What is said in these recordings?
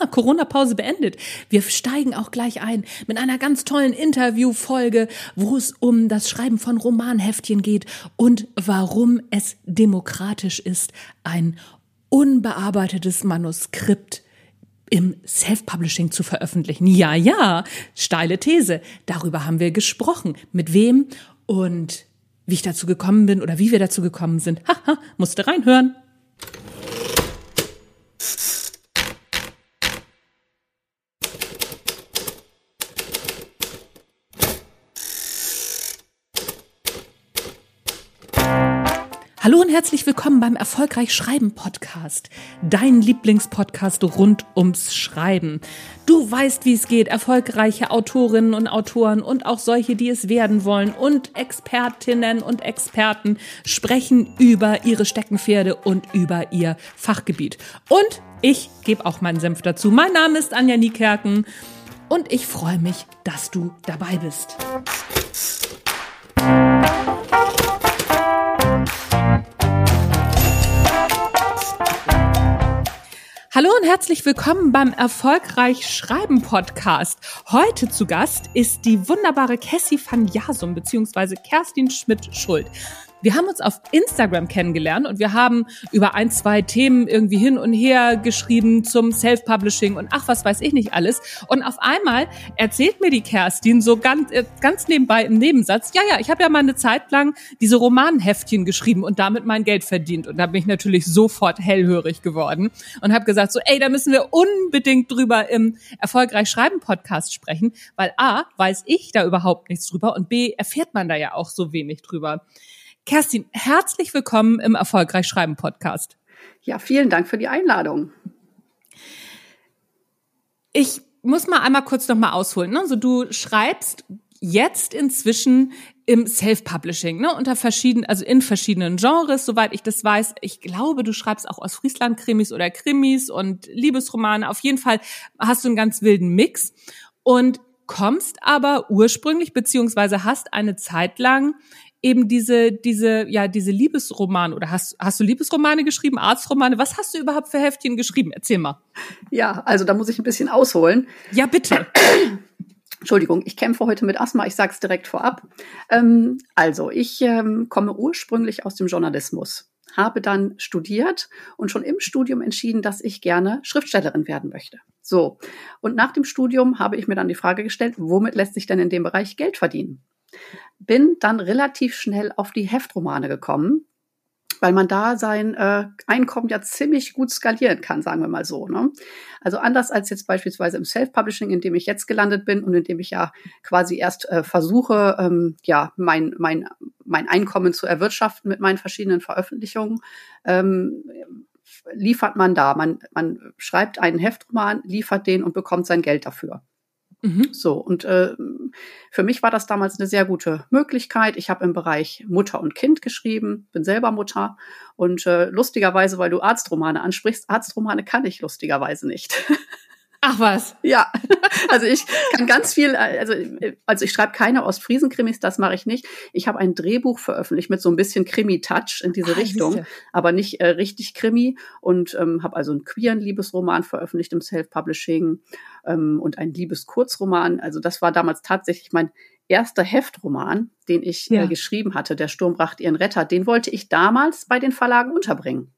ha, Corona-Pause beendet. Wir steigen auch gleich ein mit einer ganz tollen Interviewfolge, wo es um das Schreiben von Romanheftchen geht und warum es demokratisch ist, ein unbearbeitetes Manuskript im Self-Publishing zu veröffentlichen. Ja, ja, steile These. Darüber haben wir gesprochen. Mit wem und wie ich dazu gekommen bin oder wie wir dazu gekommen sind. Haha, musste reinhören. Hallo und herzlich willkommen beim Erfolgreich Schreiben Podcast. Dein Lieblingspodcast rund ums Schreiben. Du weißt, wie es geht. Erfolgreiche Autorinnen und Autoren und auch solche, die es werden wollen und Expertinnen und Experten sprechen über ihre Steckenpferde und über ihr Fachgebiet. Und ich gebe auch meinen Senf dazu. Mein Name ist Anja Niekerken und ich freue mich, dass du dabei bist. Hallo und herzlich willkommen beim Erfolgreich Schreiben Podcast. Heute zu Gast ist die wunderbare Cassie van Jasum bzw. Kerstin Schmidt-Schuld. Wir haben uns auf Instagram kennengelernt und wir haben über ein, zwei Themen irgendwie hin und her geschrieben zum Self-Publishing und ach, was weiß ich nicht alles. Und auf einmal erzählt mir die Kerstin so ganz, äh, ganz nebenbei im Nebensatz, ja, ja, ich habe ja mal eine Zeit lang diese Romanheftchen geschrieben und damit mein Geld verdient. Und da bin ich natürlich sofort hellhörig geworden und habe gesagt, so, ey, da müssen wir unbedingt drüber im Erfolgreich Schreiben Podcast sprechen, weil A, weiß ich da überhaupt nichts drüber und B, erfährt man da ja auch so wenig drüber. Kerstin, herzlich willkommen im Erfolgreich Schreiben Podcast. Ja, vielen Dank für die Einladung. Ich muss mal einmal kurz noch mal ausholen. Ne? Also du schreibst jetzt inzwischen im Self-Publishing, ne, unter verschiedenen, also in verschiedenen Genres, soweit ich das weiß. Ich glaube, du schreibst auch aus Friesland Krimis oder Krimis und Liebesromane. Auf jeden Fall hast du einen ganz wilden Mix und kommst aber ursprünglich beziehungsweise hast eine Zeit lang eben diese, diese, ja, diese Liebesromane oder hast, hast du Liebesromane geschrieben, Arztromane? Was hast du überhaupt für Heftchen geschrieben? Erzähl mal. Ja, also da muss ich ein bisschen ausholen. Ja, bitte. Entschuldigung, ich kämpfe heute mit Asthma, ich sage es direkt vorab. Ähm, also, ich ähm, komme ursprünglich aus dem Journalismus, habe dann studiert und schon im Studium entschieden, dass ich gerne Schriftstellerin werden möchte. So, und nach dem Studium habe ich mir dann die Frage gestellt, womit lässt sich denn in dem Bereich Geld verdienen? Bin dann relativ schnell auf die Heftromane gekommen, weil man da sein äh, Einkommen ja ziemlich gut skalieren kann, sagen wir mal so. Ne? Also anders als jetzt beispielsweise im Self-Publishing, in dem ich jetzt gelandet bin und in dem ich ja quasi erst äh, versuche, ähm, ja, mein, mein, mein Einkommen zu erwirtschaften mit meinen verschiedenen Veröffentlichungen, ähm, liefert man da. Man, man schreibt einen Heftroman, liefert den und bekommt sein Geld dafür. Mhm. So, und äh, für mich war das damals eine sehr gute Möglichkeit. Ich habe im Bereich Mutter und Kind geschrieben, bin selber Mutter. Und äh, lustigerweise, weil du Arztromane ansprichst, Arztromane kann ich lustigerweise nicht. Ach was. Ja, also ich kann ganz viel, also, also ich schreibe keine Ostfriesen-Krimis, das mache ich nicht. Ich habe ein Drehbuch veröffentlicht mit so ein bisschen Krimi-Touch in diese ah, Richtung, aber nicht äh, richtig Krimi und ähm, habe also einen queeren Liebesroman veröffentlicht im Self-Publishing ähm, und einen Liebeskurzroman. Also das war damals tatsächlich mein erster Heftroman, den ich äh, ja. äh, geschrieben hatte, Der Sturm brachte ihren Retter. Den wollte ich damals bei den Verlagen unterbringen.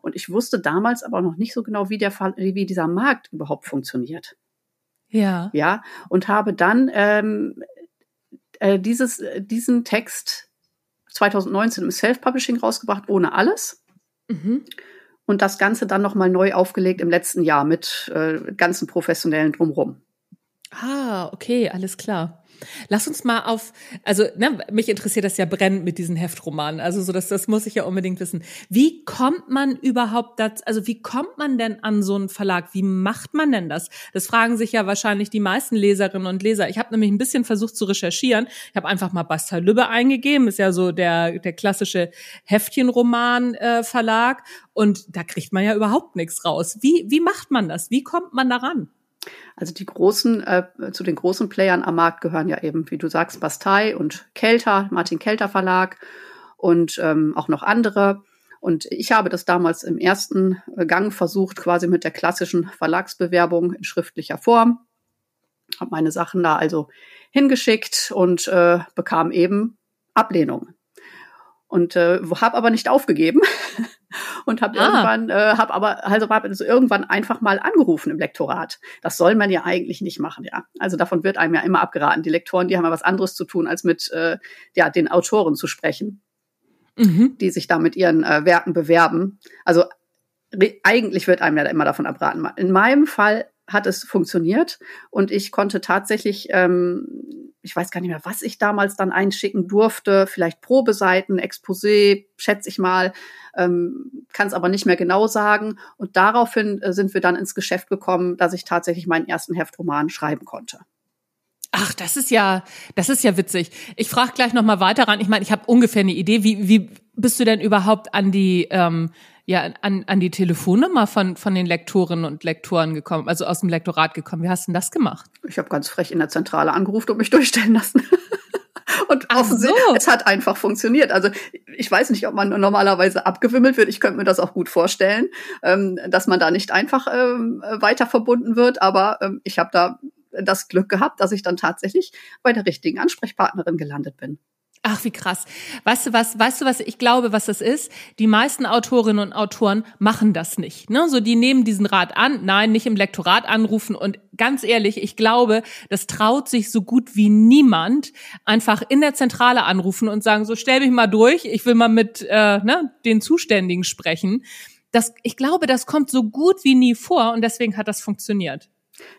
Und ich wusste damals aber noch nicht so genau, wie, der, wie dieser Markt überhaupt funktioniert. Ja. Ja, und habe dann ähm, äh, dieses, diesen Text 2019 im Self-Publishing rausgebracht, ohne alles. Mhm. Und das Ganze dann nochmal neu aufgelegt im letzten Jahr mit äh, ganzen professionellen Drumrum. Ah, okay, alles klar. Lass uns mal auf, also ne, mich interessiert das ja brennend mit diesen Heftromanen. Also so, dass das muss ich ja unbedingt wissen. Wie kommt man überhaupt dazu? Also wie kommt man denn an so einen Verlag? Wie macht man denn das? Das fragen sich ja wahrscheinlich die meisten Leserinnen und Leser. Ich habe nämlich ein bisschen versucht zu recherchieren. Ich habe einfach mal Basta Lübbe eingegeben. Ist ja so der der klassische Heftchenroman äh, und da kriegt man ja überhaupt nichts raus. Wie wie macht man das? Wie kommt man daran? Also die großen, äh, zu den großen Playern am Markt gehören ja eben, wie du sagst, Bastei und Kelter, Martin Kelter Verlag und ähm, auch noch andere. Und ich habe das damals im ersten Gang versucht, quasi mit der klassischen Verlagsbewerbung in schriftlicher Form. Habe meine Sachen da also hingeschickt und äh, bekam eben Ablehnung. Und äh, habe aber nicht aufgegeben und habe ah. irgendwann, äh, habe aber also hab also irgendwann einfach mal angerufen im Lektorat. Das soll man ja eigentlich nicht machen, ja. Also davon wird einem ja immer abgeraten. Die Lektoren, die haben ja was anderes zu tun, als mit äh, ja den Autoren zu sprechen, mhm. die sich da mit ihren äh, Werken bewerben. Also eigentlich wird einem ja immer davon abraten. In meinem Fall hat es funktioniert und ich konnte tatsächlich, ähm, ich weiß gar nicht mehr, was ich damals dann einschicken durfte, vielleicht Probeseiten, Exposé, schätze ich mal, ähm, kann es aber nicht mehr genau sagen. Und daraufhin äh, sind wir dann ins Geschäft gekommen, dass ich tatsächlich meinen ersten Heftroman schreiben konnte. Ach, das ist ja, das ist ja witzig. Ich frage gleich noch mal weiter ran. Ich meine, ich habe ungefähr eine Idee. Wie, wie bist du denn überhaupt an die ähm, ja an, an die Telefonnummer von, von den Lektorinnen und Lektoren gekommen, also aus dem Lektorat gekommen. Wie hast du denn das gemacht? Ich habe ganz frech in der Zentrale angerufen und mich durchstellen lassen. Und offensichtlich, so. es hat einfach funktioniert. Also ich weiß nicht, ob man normalerweise abgewimmelt wird. Ich könnte mir das auch gut vorstellen, ähm, dass man da nicht einfach ähm, weiter verbunden wird. Aber ähm, ich habe da das Glück gehabt, dass ich dann tatsächlich bei der richtigen Ansprechpartnerin gelandet bin. Ach, wie krass. Weißt du was, weißt du was, ich glaube, was das ist? Die meisten Autorinnen und Autoren machen das nicht. Ne? So, die nehmen diesen Rat an, nein, nicht im Lektorat anrufen und ganz ehrlich, ich glaube, das traut sich so gut wie niemand einfach in der Zentrale anrufen und sagen, so stell mich mal durch, ich will mal mit äh, ne, den Zuständigen sprechen. Das, ich glaube, das kommt so gut wie nie vor und deswegen hat das funktioniert.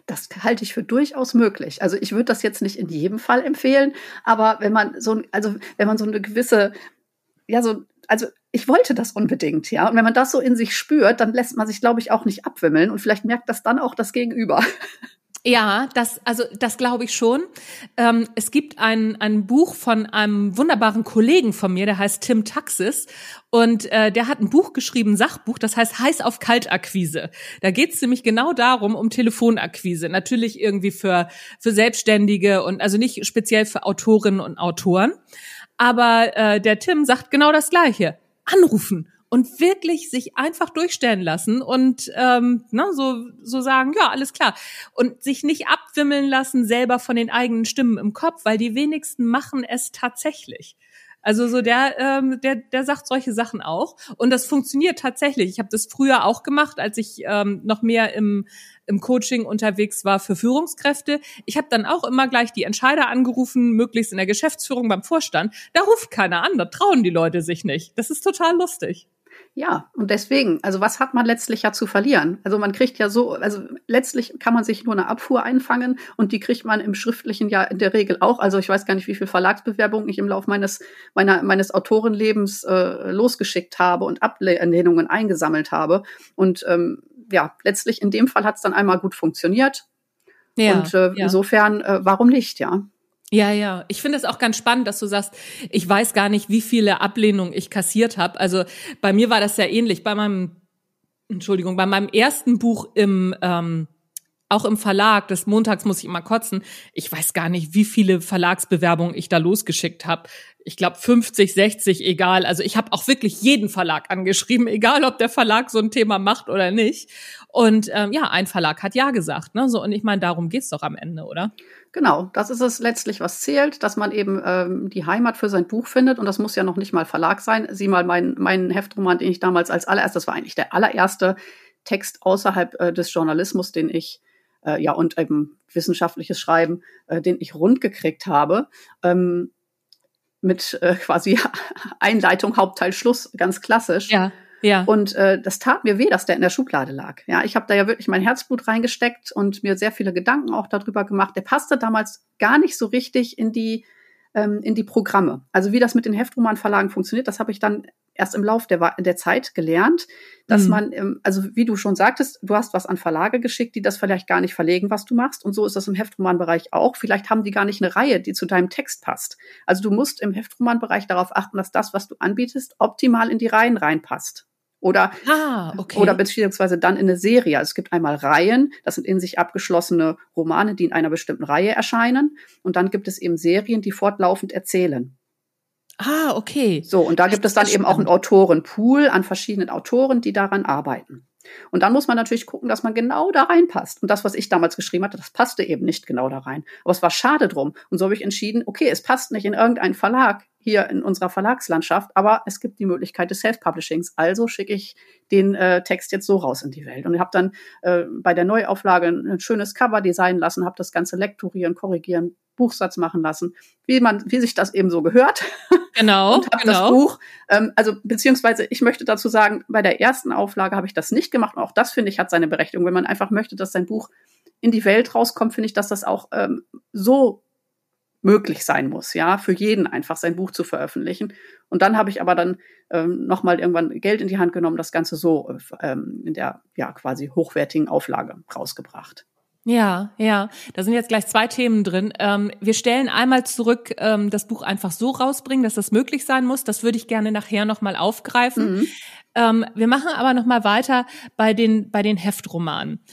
Das halte ich für durchaus möglich. Also ich würde das jetzt nicht in jedem Fall empfehlen, aber wenn man so, also wenn man so eine gewisse, ja, so, also ich wollte das unbedingt, ja. Und wenn man das so in sich spürt, dann lässt man sich, glaube ich, auch nicht abwimmeln und vielleicht merkt das dann auch das Gegenüber. Ja, das, also das glaube ich schon. Ähm, es gibt ein, ein Buch von einem wunderbaren Kollegen von mir, der heißt Tim Taxis. Und äh, der hat ein Buch geschrieben, Sachbuch, das heißt Heiß auf Kaltakquise. Da geht es nämlich genau darum, um Telefonakquise. Natürlich irgendwie für, für Selbstständige und also nicht speziell für Autorinnen und Autoren. Aber äh, der Tim sagt genau das Gleiche. Anrufen und wirklich sich einfach durchstellen lassen und ähm, ne, so, so sagen, ja, alles klar. Und sich nicht abwimmeln lassen selber von den eigenen Stimmen im Kopf, weil die wenigsten machen es tatsächlich. Also so der, ähm, der, der sagt solche Sachen auch. Und das funktioniert tatsächlich. Ich habe das früher auch gemacht, als ich ähm, noch mehr im, im Coaching unterwegs war für Führungskräfte. Ich habe dann auch immer gleich die Entscheider angerufen, möglichst in der Geschäftsführung beim Vorstand. Da ruft keiner an, da trauen die Leute sich nicht. Das ist total lustig. Ja, und deswegen, also was hat man letztlich ja zu verlieren? Also man kriegt ja so, also letztlich kann man sich nur eine Abfuhr einfangen und die kriegt man im schriftlichen ja in der Regel auch. Also ich weiß gar nicht, wie viel Verlagsbewerbungen ich im Laufe meines meiner meines Autorenlebens äh, losgeschickt habe und Ablehnungen eingesammelt habe. Und ähm, ja, letztlich in dem Fall hat es dann einmal gut funktioniert. Ja, und äh, ja. insofern, äh, warum nicht, ja? Ja, ja. Ich finde es auch ganz spannend, dass du sagst, ich weiß gar nicht, wie viele Ablehnungen ich kassiert habe. Also bei mir war das ja ähnlich. Bei meinem, Entschuldigung, bei meinem ersten Buch im ähm, auch im Verlag, des Montags muss ich immer kotzen. Ich weiß gar nicht, wie viele Verlagsbewerbungen ich da losgeschickt habe. Ich glaube 50, 60, egal. Also ich habe auch wirklich jeden Verlag angeschrieben, egal ob der Verlag so ein Thema macht oder nicht. Und ähm, ja, ein Verlag hat ja gesagt. Ne? So, und ich meine, darum geht's doch am Ende, oder? Genau, das ist es letztlich, was zählt, dass man eben ähm, die Heimat für sein Buch findet. Und das muss ja noch nicht mal Verlag sein. Sieh mal meinen mein Heftroman, den ich damals als allererstes, das war eigentlich der allererste Text außerhalb äh, des Journalismus, den ich äh, ja und eben wissenschaftliches Schreiben, äh, den ich rund gekriegt habe. Ähm, mit äh, quasi Einleitung, Hauptteil, Schluss, ganz klassisch. Ja. Ja. Und äh, das tat mir weh, dass der in der Schublade lag. Ja, ich habe da ja wirklich mein Herzblut reingesteckt und mir sehr viele Gedanken auch darüber gemacht. Der passte damals gar nicht so richtig in die ähm, in die Programme. Also wie das mit den Heftromanverlagen funktioniert, das habe ich dann erst im Lauf der, der Zeit gelernt, dass mhm. man, ähm, also wie du schon sagtest, du hast was an Verlage geschickt, die das vielleicht gar nicht verlegen, was du machst. Und so ist das im Heftromanbereich auch. Vielleicht haben die gar nicht eine Reihe, die zu deinem Text passt. Also du musst im Heftromanbereich darauf achten, dass das, was du anbietest, optimal in die Reihen reinpasst. Oder, ah, okay. oder beziehungsweise dann in eine Serie. Also es gibt einmal Reihen, das sind in sich abgeschlossene Romane, die in einer bestimmten Reihe erscheinen. Und dann gibt es eben Serien, die fortlaufend erzählen. Ah, okay. So, und da gibt es dann eben auch einen Autorenpool an verschiedenen Autoren, die daran arbeiten. Und dann muss man natürlich gucken, dass man genau da reinpasst. Und das, was ich damals geschrieben hatte, das passte eben nicht genau da rein. Aber es war schade drum. Und so habe ich entschieden, okay, es passt nicht in irgendeinen Verlag hier in unserer Verlagslandschaft, aber es gibt die Möglichkeit des Self-Publishings. Also schicke ich den äh, Text jetzt so raus in die Welt. Und ich habe dann äh, bei der Neuauflage ein schönes Cover designen lassen, habe das Ganze lektorieren, korrigieren, Buchsatz machen lassen, wie man, wie sich das eben so gehört. Genau. und habe genau. das Buch, ähm, also beziehungsweise ich möchte dazu sagen, bei der ersten Auflage habe ich das nicht gemacht. Und auch das finde ich hat seine Berechtigung. Wenn man einfach möchte, dass sein Buch in die Welt rauskommt, finde ich, dass das auch ähm, so möglich sein muss, ja, für jeden einfach sein Buch zu veröffentlichen. Und dann habe ich aber dann ähm, nochmal irgendwann Geld in die Hand genommen, das Ganze so ähm, in der ja quasi hochwertigen Auflage rausgebracht. Ja, ja, da sind jetzt gleich zwei Themen drin. Ähm, wir stellen einmal zurück, ähm, das Buch einfach so rausbringen, dass das möglich sein muss. Das würde ich gerne nachher nochmal aufgreifen. Mhm. Ähm, wir machen aber nochmal weiter bei den, bei den Heftromanen.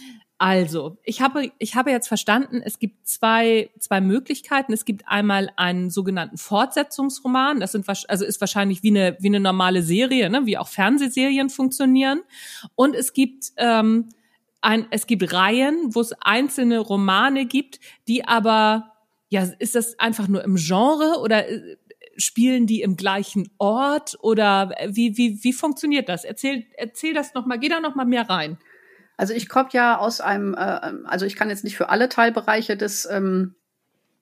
Also, ich habe, ich habe jetzt verstanden, es gibt zwei, zwei Möglichkeiten. Es gibt einmal einen sogenannten Fortsetzungsroman. Das sind, also ist wahrscheinlich wie eine, wie eine normale Serie, ne? wie auch Fernsehserien funktionieren. Und es gibt, ähm, ein, es gibt Reihen, wo es einzelne Romane gibt, die aber, ja, ist das einfach nur im Genre oder äh, spielen die im gleichen Ort oder wie, wie, wie funktioniert das? Erzähl, erzähl das nochmal, geh da nochmal mehr rein. Also ich komme ja aus einem, äh, also ich kann jetzt nicht für alle Teilbereiche des ähm,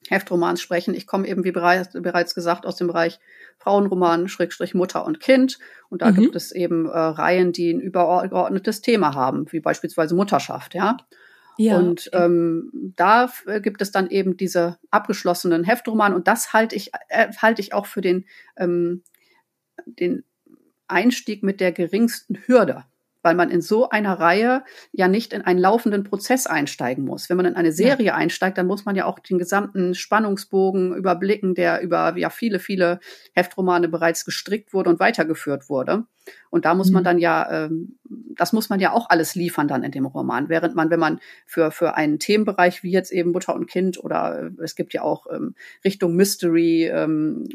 Heftromans sprechen. Ich komme eben, wie bereits, bereits gesagt, aus dem Bereich Frauenroman, Schrägstrich Mutter und Kind. Und da mhm. gibt es eben äh, Reihen, die ein übergeordnetes Thema haben, wie beispielsweise Mutterschaft, ja. Ja, und okay. ähm, da äh, gibt es dann eben diese abgeschlossenen Heftromane und das halte ich äh, halte ich auch für den ähm, den Einstieg mit der geringsten Hürde weil man in so einer Reihe ja nicht in einen laufenden Prozess einsteigen muss. Wenn man in eine Serie ja. einsteigt, dann muss man ja auch den gesamten Spannungsbogen überblicken, der über ja viele, viele Heftromane bereits gestrickt wurde und weitergeführt wurde. Und da muss man mhm. dann ja, ähm, das muss man ja auch alles liefern dann in dem Roman. Während man, wenn man für, für einen Themenbereich wie jetzt eben Mutter und Kind oder äh, es gibt ja auch ähm, Richtung Mystery, ähm,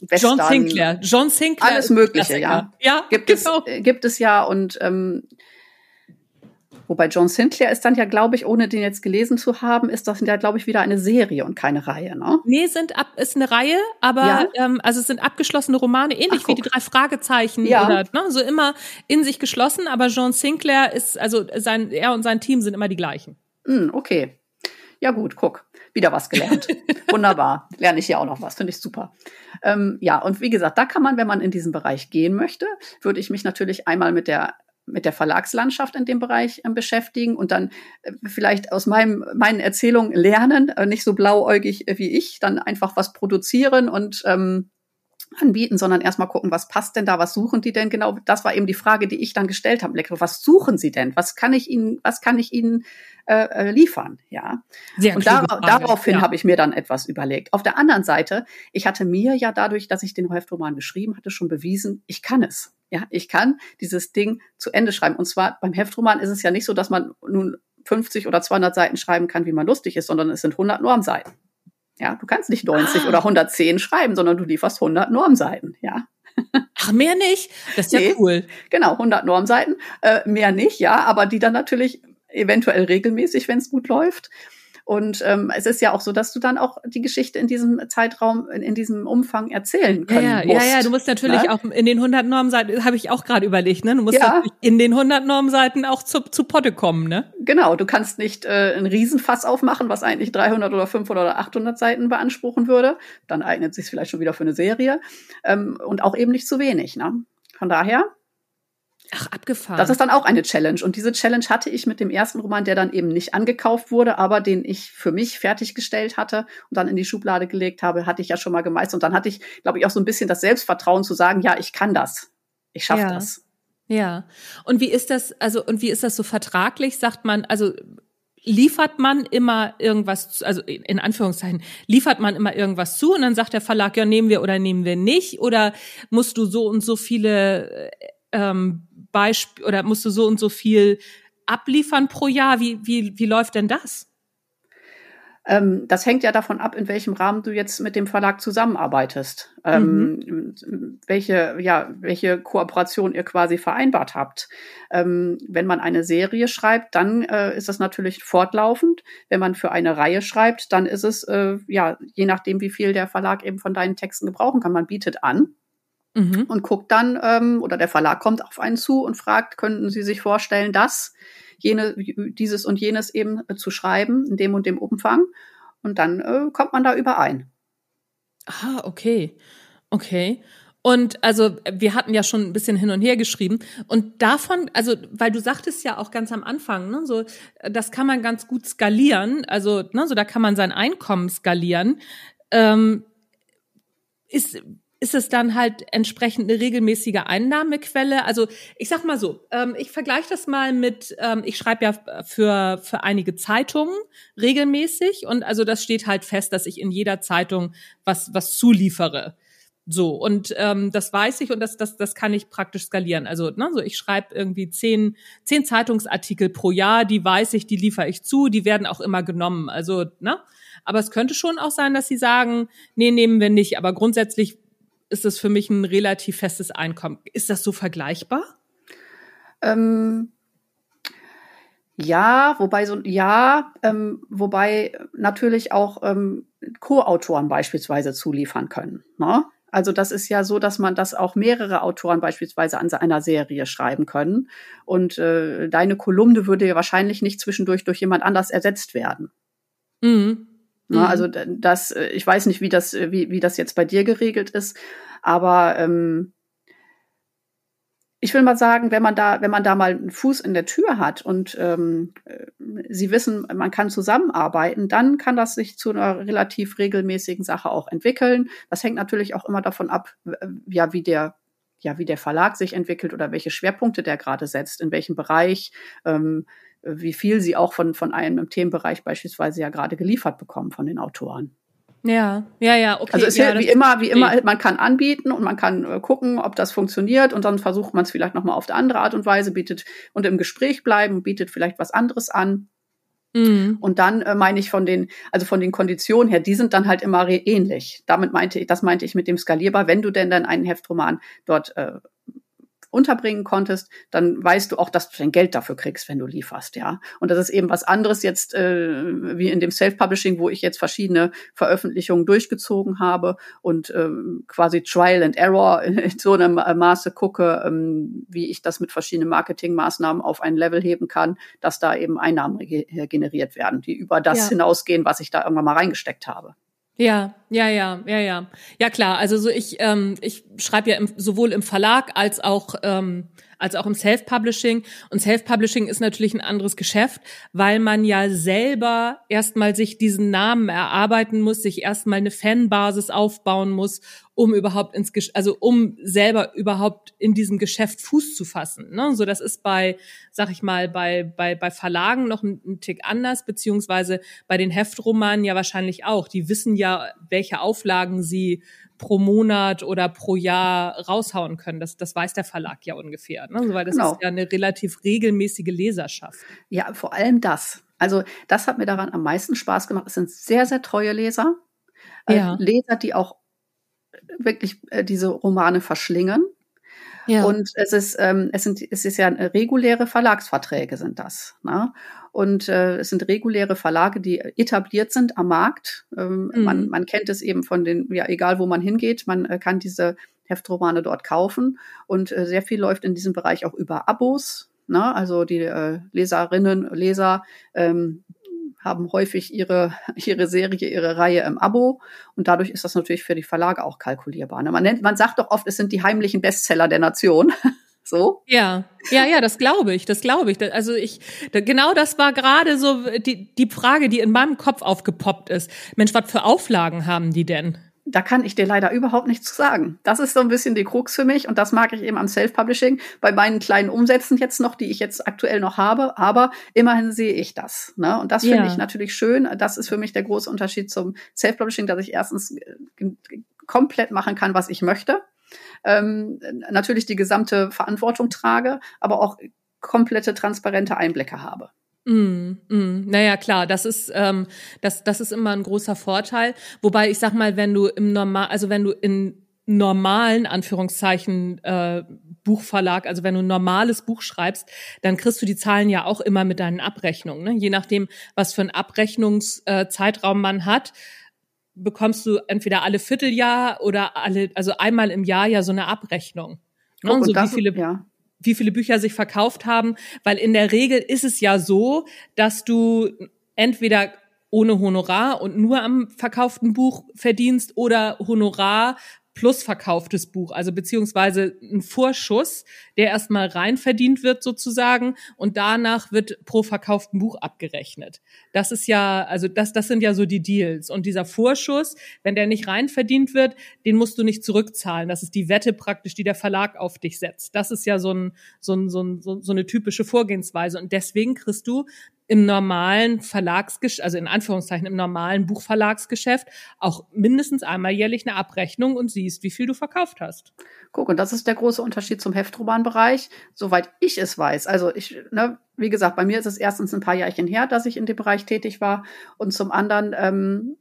Western, John Sinclair, John Sinclair. Alles Mögliche, ja. Ja, gibt genau. es, äh, gibt es ja und ähm, Wobei John Sinclair ist dann ja, glaube ich, ohne den jetzt gelesen zu haben, ist das ja, glaube ich, wieder eine Serie und keine Reihe, ne? Nee, sind ab, ist eine Reihe, aber ja? ähm, also es sind abgeschlossene Romane, ähnlich Ach, wie die drei Fragezeichen ja. oder ne, so immer in sich geschlossen, aber John Sinclair ist, also sein, er und sein Team sind immer die gleichen. Mm, okay. Ja, gut, guck. Wieder was gelernt. Wunderbar. Lerne ich hier auch noch was. Finde ich super. Ähm, ja, und wie gesagt, da kann man, wenn man in diesen Bereich gehen möchte, würde ich mich natürlich einmal mit der mit der Verlagslandschaft in dem Bereich äh, beschäftigen und dann äh, vielleicht aus meinem, meinen Erzählungen lernen, äh, nicht so blauäugig äh, wie ich, dann einfach was produzieren und ähm, anbieten, sondern erstmal gucken, was passt denn da, was suchen die denn genau? Das war eben die Frage, die ich dann gestellt habe. Was suchen sie denn? Was kann ich ihnen, was kann ich ihnen äh, liefern? Ja. Sehr und dar daraufhin ja. habe ich mir dann etwas überlegt. Auf der anderen Seite, ich hatte mir ja dadurch, dass ich den Heftroman geschrieben hatte, schon bewiesen, ich kann es. Ja, ich kann dieses Ding zu Ende schreiben. Und zwar beim Heftroman ist es ja nicht so, dass man nun 50 oder 200 Seiten schreiben kann, wie man lustig ist, sondern es sind 100 Normseiten. Ja, du kannst nicht 90 ah. oder 110 schreiben, sondern du lieferst 100 Normseiten, ja. Ach, mehr nicht? Das ist ja nee, cool. Genau, 100 Normseiten, äh, mehr nicht, ja, aber die dann natürlich eventuell regelmäßig, wenn es gut läuft. Und ähm, es ist ja auch so, dass du dann auch die Geschichte in diesem Zeitraum, in, in diesem Umfang erzählen können ja, musst. Ja, ja, du musst natürlich ne? auch in den 100 Normseiten, habe ich auch gerade überlegt, ne? Du musst ja. in den 100 Normseiten auch zu, zu Potte kommen, ne? Genau, du kannst nicht äh, ein Riesenfass aufmachen, was eigentlich 300 oder 500 oder 800 Seiten beanspruchen würde. Dann eignet sich vielleicht schon wieder für eine Serie. Ähm, und auch eben nicht zu wenig, ne? Von daher Ach, abgefahren. Das ist dann auch eine Challenge. Und diese Challenge hatte ich mit dem ersten Roman, der dann eben nicht angekauft wurde, aber den ich für mich fertiggestellt hatte und dann in die Schublade gelegt habe, hatte ich ja schon mal gemeistert. Und dann hatte ich, glaube ich, auch so ein bisschen das Selbstvertrauen zu sagen, ja, ich kann das. Ich schaffe ja. das. Ja. Und wie ist das, also, und wie ist das so vertraglich? Sagt man, also, liefert man immer irgendwas, also in Anführungszeichen, liefert man immer irgendwas zu und dann sagt der Verlag, ja, nehmen wir oder nehmen wir nicht? Oder musst du so und so viele ähm, Beispiel oder musst du so und so viel abliefern pro Jahr? Wie, wie, wie läuft denn das? Ähm, das hängt ja davon ab, in welchem Rahmen du jetzt mit dem Verlag zusammenarbeitest, ähm, mhm. welche, ja, welche Kooperation ihr quasi vereinbart habt. Ähm, wenn man eine Serie schreibt, dann äh, ist das natürlich fortlaufend. Wenn man für eine Reihe schreibt, dann ist es, äh, ja, je nachdem, wie viel der Verlag eben von deinen Texten gebrauchen kann. Man bietet an. Mhm. Und guckt dann, ähm, oder der Verlag kommt auf einen zu und fragt, könnten Sie sich vorstellen, dass jene, dieses und jenes eben äh, zu schreiben, in dem und dem Umfang. Und dann äh, kommt man da überein. Ah, okay. Okay. Und also wir hatten ja schon ein bisschen hin und her geschrieben und davon, also weil du sagtest ja auch ganz am Anfang, ne, so das kann man ganz gut skalieren, also ne, so da kann man sein Einkommen skalieren. Ähm, ist ist es dann halt entsprechend eine regelmäßige Einnahmequelle? Also ich sag mal so, ähm, ich vergleiche das mal mit, ähm, ich schreibe ja für, für einige Zeitungen regelmäßig und also das steht halt fest, dass ich in jeder Zeitung was, was zuliefere. So, und ähm, das weiß ich und das, das, das kann ich praktisch skalieren. Also, ne, so ich schreibe irgendwie zehn, zehn Zeitungsartikel pro Jahr, die weiß ich, die liefere ich zu, die werden auch immer genommen. Also, ne? Aber es könnte schon auch sein, dass sie sagen, nee, nehmen wir nicht. Aber grundsätzlich ist das für mich ein relativ festes Einkommen. Ist das so vergleichbar? Ähm, ja, wobei so ja, ähm, wobei natürlich auch ähm, Co-Autoren beispielsweise zuliefern können. Ne? Also das ist ja so, dass man das auch mehrere Autoren beispielsweise an einer Serie schreiben können. Und äh, deine Kolumne würde ja wahrscheinlich nicht zwischendurch durch jemand anders ersetzt werden. Mhm. Ne, mhm. Also das, äh, ich weiß nicht, wie das, äh, wie, wie das jetzt bei dir geregelt ist, aber ähm, ich will mal sagen, wenn man da, wenn man da mal einen Fuß in der Tür hat und ähm, äh, Sie wissen, man kann zusammenarbeiten, dann kann das sich zu einer relativ regelmäßigen Sache auch entwickeln. Das hängt natürlich auch immer davon ab, ja, wie der ja, wie der Verlag sich entwickelt oder welche Schwerpunkte der gerade setzt, in welchem Bereich. Ähm, wie viel sie auch von, von einem im Themenbereich beispielsweise ja gerade geliefert bekommen von den Autoren. Ja, ja, ja, okay. Also es ja, wie immer, wie immer, man kann anbieten und man kann äh, gucken, ob das funktioniert und dann versucht man es vielleicht nochmal auf eine andere Art und Weise, bietet und im Gespräch bleiben, bietet vielleicht was anderes an. Mhm. Und dann äh, meine ich von den, also von den Konditionen her, die sind dann halt immer ähnlich. Damit meinte ich, das meinte ich mit dem skalierbar, wenn du denn dann einen Heftroman dort äh, unterbringen konntest, dann weißt du auch, dass du dein Geld dafür kriegst, wenn du lieferst, ja. Und das ist eben was anderes jetzt äh, wie in dem Self-Publishing, wo ich jetzt verschiedene Veröffentlichungen durchgezogen habe und ähm, quasi Trial and Error in so einem Maße gucke, ähm, wie ich das mit verschiedenen Marketingmaßnahmen auf ein Level heben kann, dass da eben Einnahmen generiert werden, die über das ja. hinausgehen, was ich da irgendwann mal reingesteckt habe. Ja, ja, ja, ja, ja. Ja klar, also so ich, ähm, ich schreibe ja im, sowohl im Verlag als auch ähm, als auch im Self-Publishing. Und Self-Publishing ist natürlich ein anderes Geschäft, weil man ja selber erstmal sich diesen Namen erarbeiten muss, sich erstmal eine Fanbasis aufbauen muss, um überhaupt ins, also um selber überhaupt in diesem Geschäft Fuß zu fassen. Ne? So, das ist bei, sag ich mal, bei, bei, bei Verlagen noch ein, ein Tick anders, beziehungsweise bei den Heftromanen ja wahrscheinlich auch. Die wissen ja, welche Auflagen sie pro Monat oder pro Jahr raushauen können. Das, das weiß der Verlag ja ungefähr, ne? weil das genau. ist ja eine relativ regelmäßige Leserschaft. Ja, vor allem das. Also das hat mir daran am meisten Spaß gemacht. Es sind sehr, sehr treue Leser. Äh, ja. Leser, die auch wirklich äh, diese Romane verschlingen. Ja. Und es ist, ähm, es sind, es ist ja reguläre Verlagsverträge sind das. Ne? Und äh, es sind reguläre Verlage, die etabliert sind am Markt. Ähm, mhm. man, man kennt es eben von den, ja, egal wo man hingeht, man äh, kann diese Heftromane dort kaufen. Und äh, sehr viel läuft in diesem Bereich auch über Abos. Ne? Also die äh, Leserinnen, Leser ähm, haben häufig ihre, ihre Serie, ihre Reihe im Abo. Und dadurch ist das natürlich für die Verlage auch kalkulierbar. Ne? Man nennt, man sagt doch oft, es sind die heimlichen Bestseller der Nation. So? Ja, ja, ja, das glaube ich, das glaube ich. Also ich, genau das war gerade so die, die Frage, die in meinem Kopf aufgepoppt ist. Mensch, was für Auflagen haben die denn? Da kann ich dir leider überhaupt nichts zu sagen. Das ist so ein bisschen die Krux für mich und das mag ich eben am Self-Publishing bei meinen kleinen Umsätzen jetzt noch, die ich jetzt aktuell noch habe. Aber immerhin sehe ich das. Ne? Und das finde ja. ich natürlich schön. Das ist für mich der große Unterschied zum Self-Publishing, dass ich erstens äh, komplett machen kann, was ich möchte ähm, natürlich die gesamte Verantwortung trage, aber auch komplette transparente Einblicke habe. Mm, mm. Naja, klar, das ist, ähm, das, das ist immer ein großer Vorteil. Wobei ich sag mal, wenn du im Normal, also wenn du in normalen Anführungszeichen äh, Buchverlag, also wenn du ein normales Buch schreibst, dann kriegst du die Zahlen ja auch immer mit deinen Abrechnungen. Ne? Je nachdem, was für einen Abrechnungszeitraum äh, man hat, bekommst du entweder alle Vierteljahr oder alle, also einmal im Jahr ja so eine Abrechnung. Ne? Oh, so das, wie viele, ja. Wie viele Bücher sich verkauft haben, weil in der Regel ist es ja so, dass du entweder ohne Honorar und nur am verkauften Buch verdienst oder Honorar plus verkauftes Buch, also beziehungsweise ein Vorschuss, der erstmal rein verdient wird sozusagen und danach wird pro verkauften Buch abgerechnet. Das ist ja, also das, das sind ja so die Deals. Und dieser Vorschuss, wenn der nicht rein verdient wird, den musst du nicht zurückzahlen. Das ist die Wette praktisch, die der Verlag auf dich setzt. Das ist ja so, ein, so, ein, so, ein, so eine typische Vorgehensweise. Und deswegen kriegst du im normalen Verlagsgeschäft, also in Anführungszeichen im normalen Buchverlagsgeschäft auch mindestens einmal jährlich eine Abrechnung und siehst, wie viel du verkauft hast. Guck, und das ist der große Unterschied zum Heftromanbereich, soweit ich es weiß. Also ich, ne, wie gesagt, bei mir ist es erstens ein paar Jahrchen her, dass ich in dem Bereich tätig war. Und zum anderen ähm,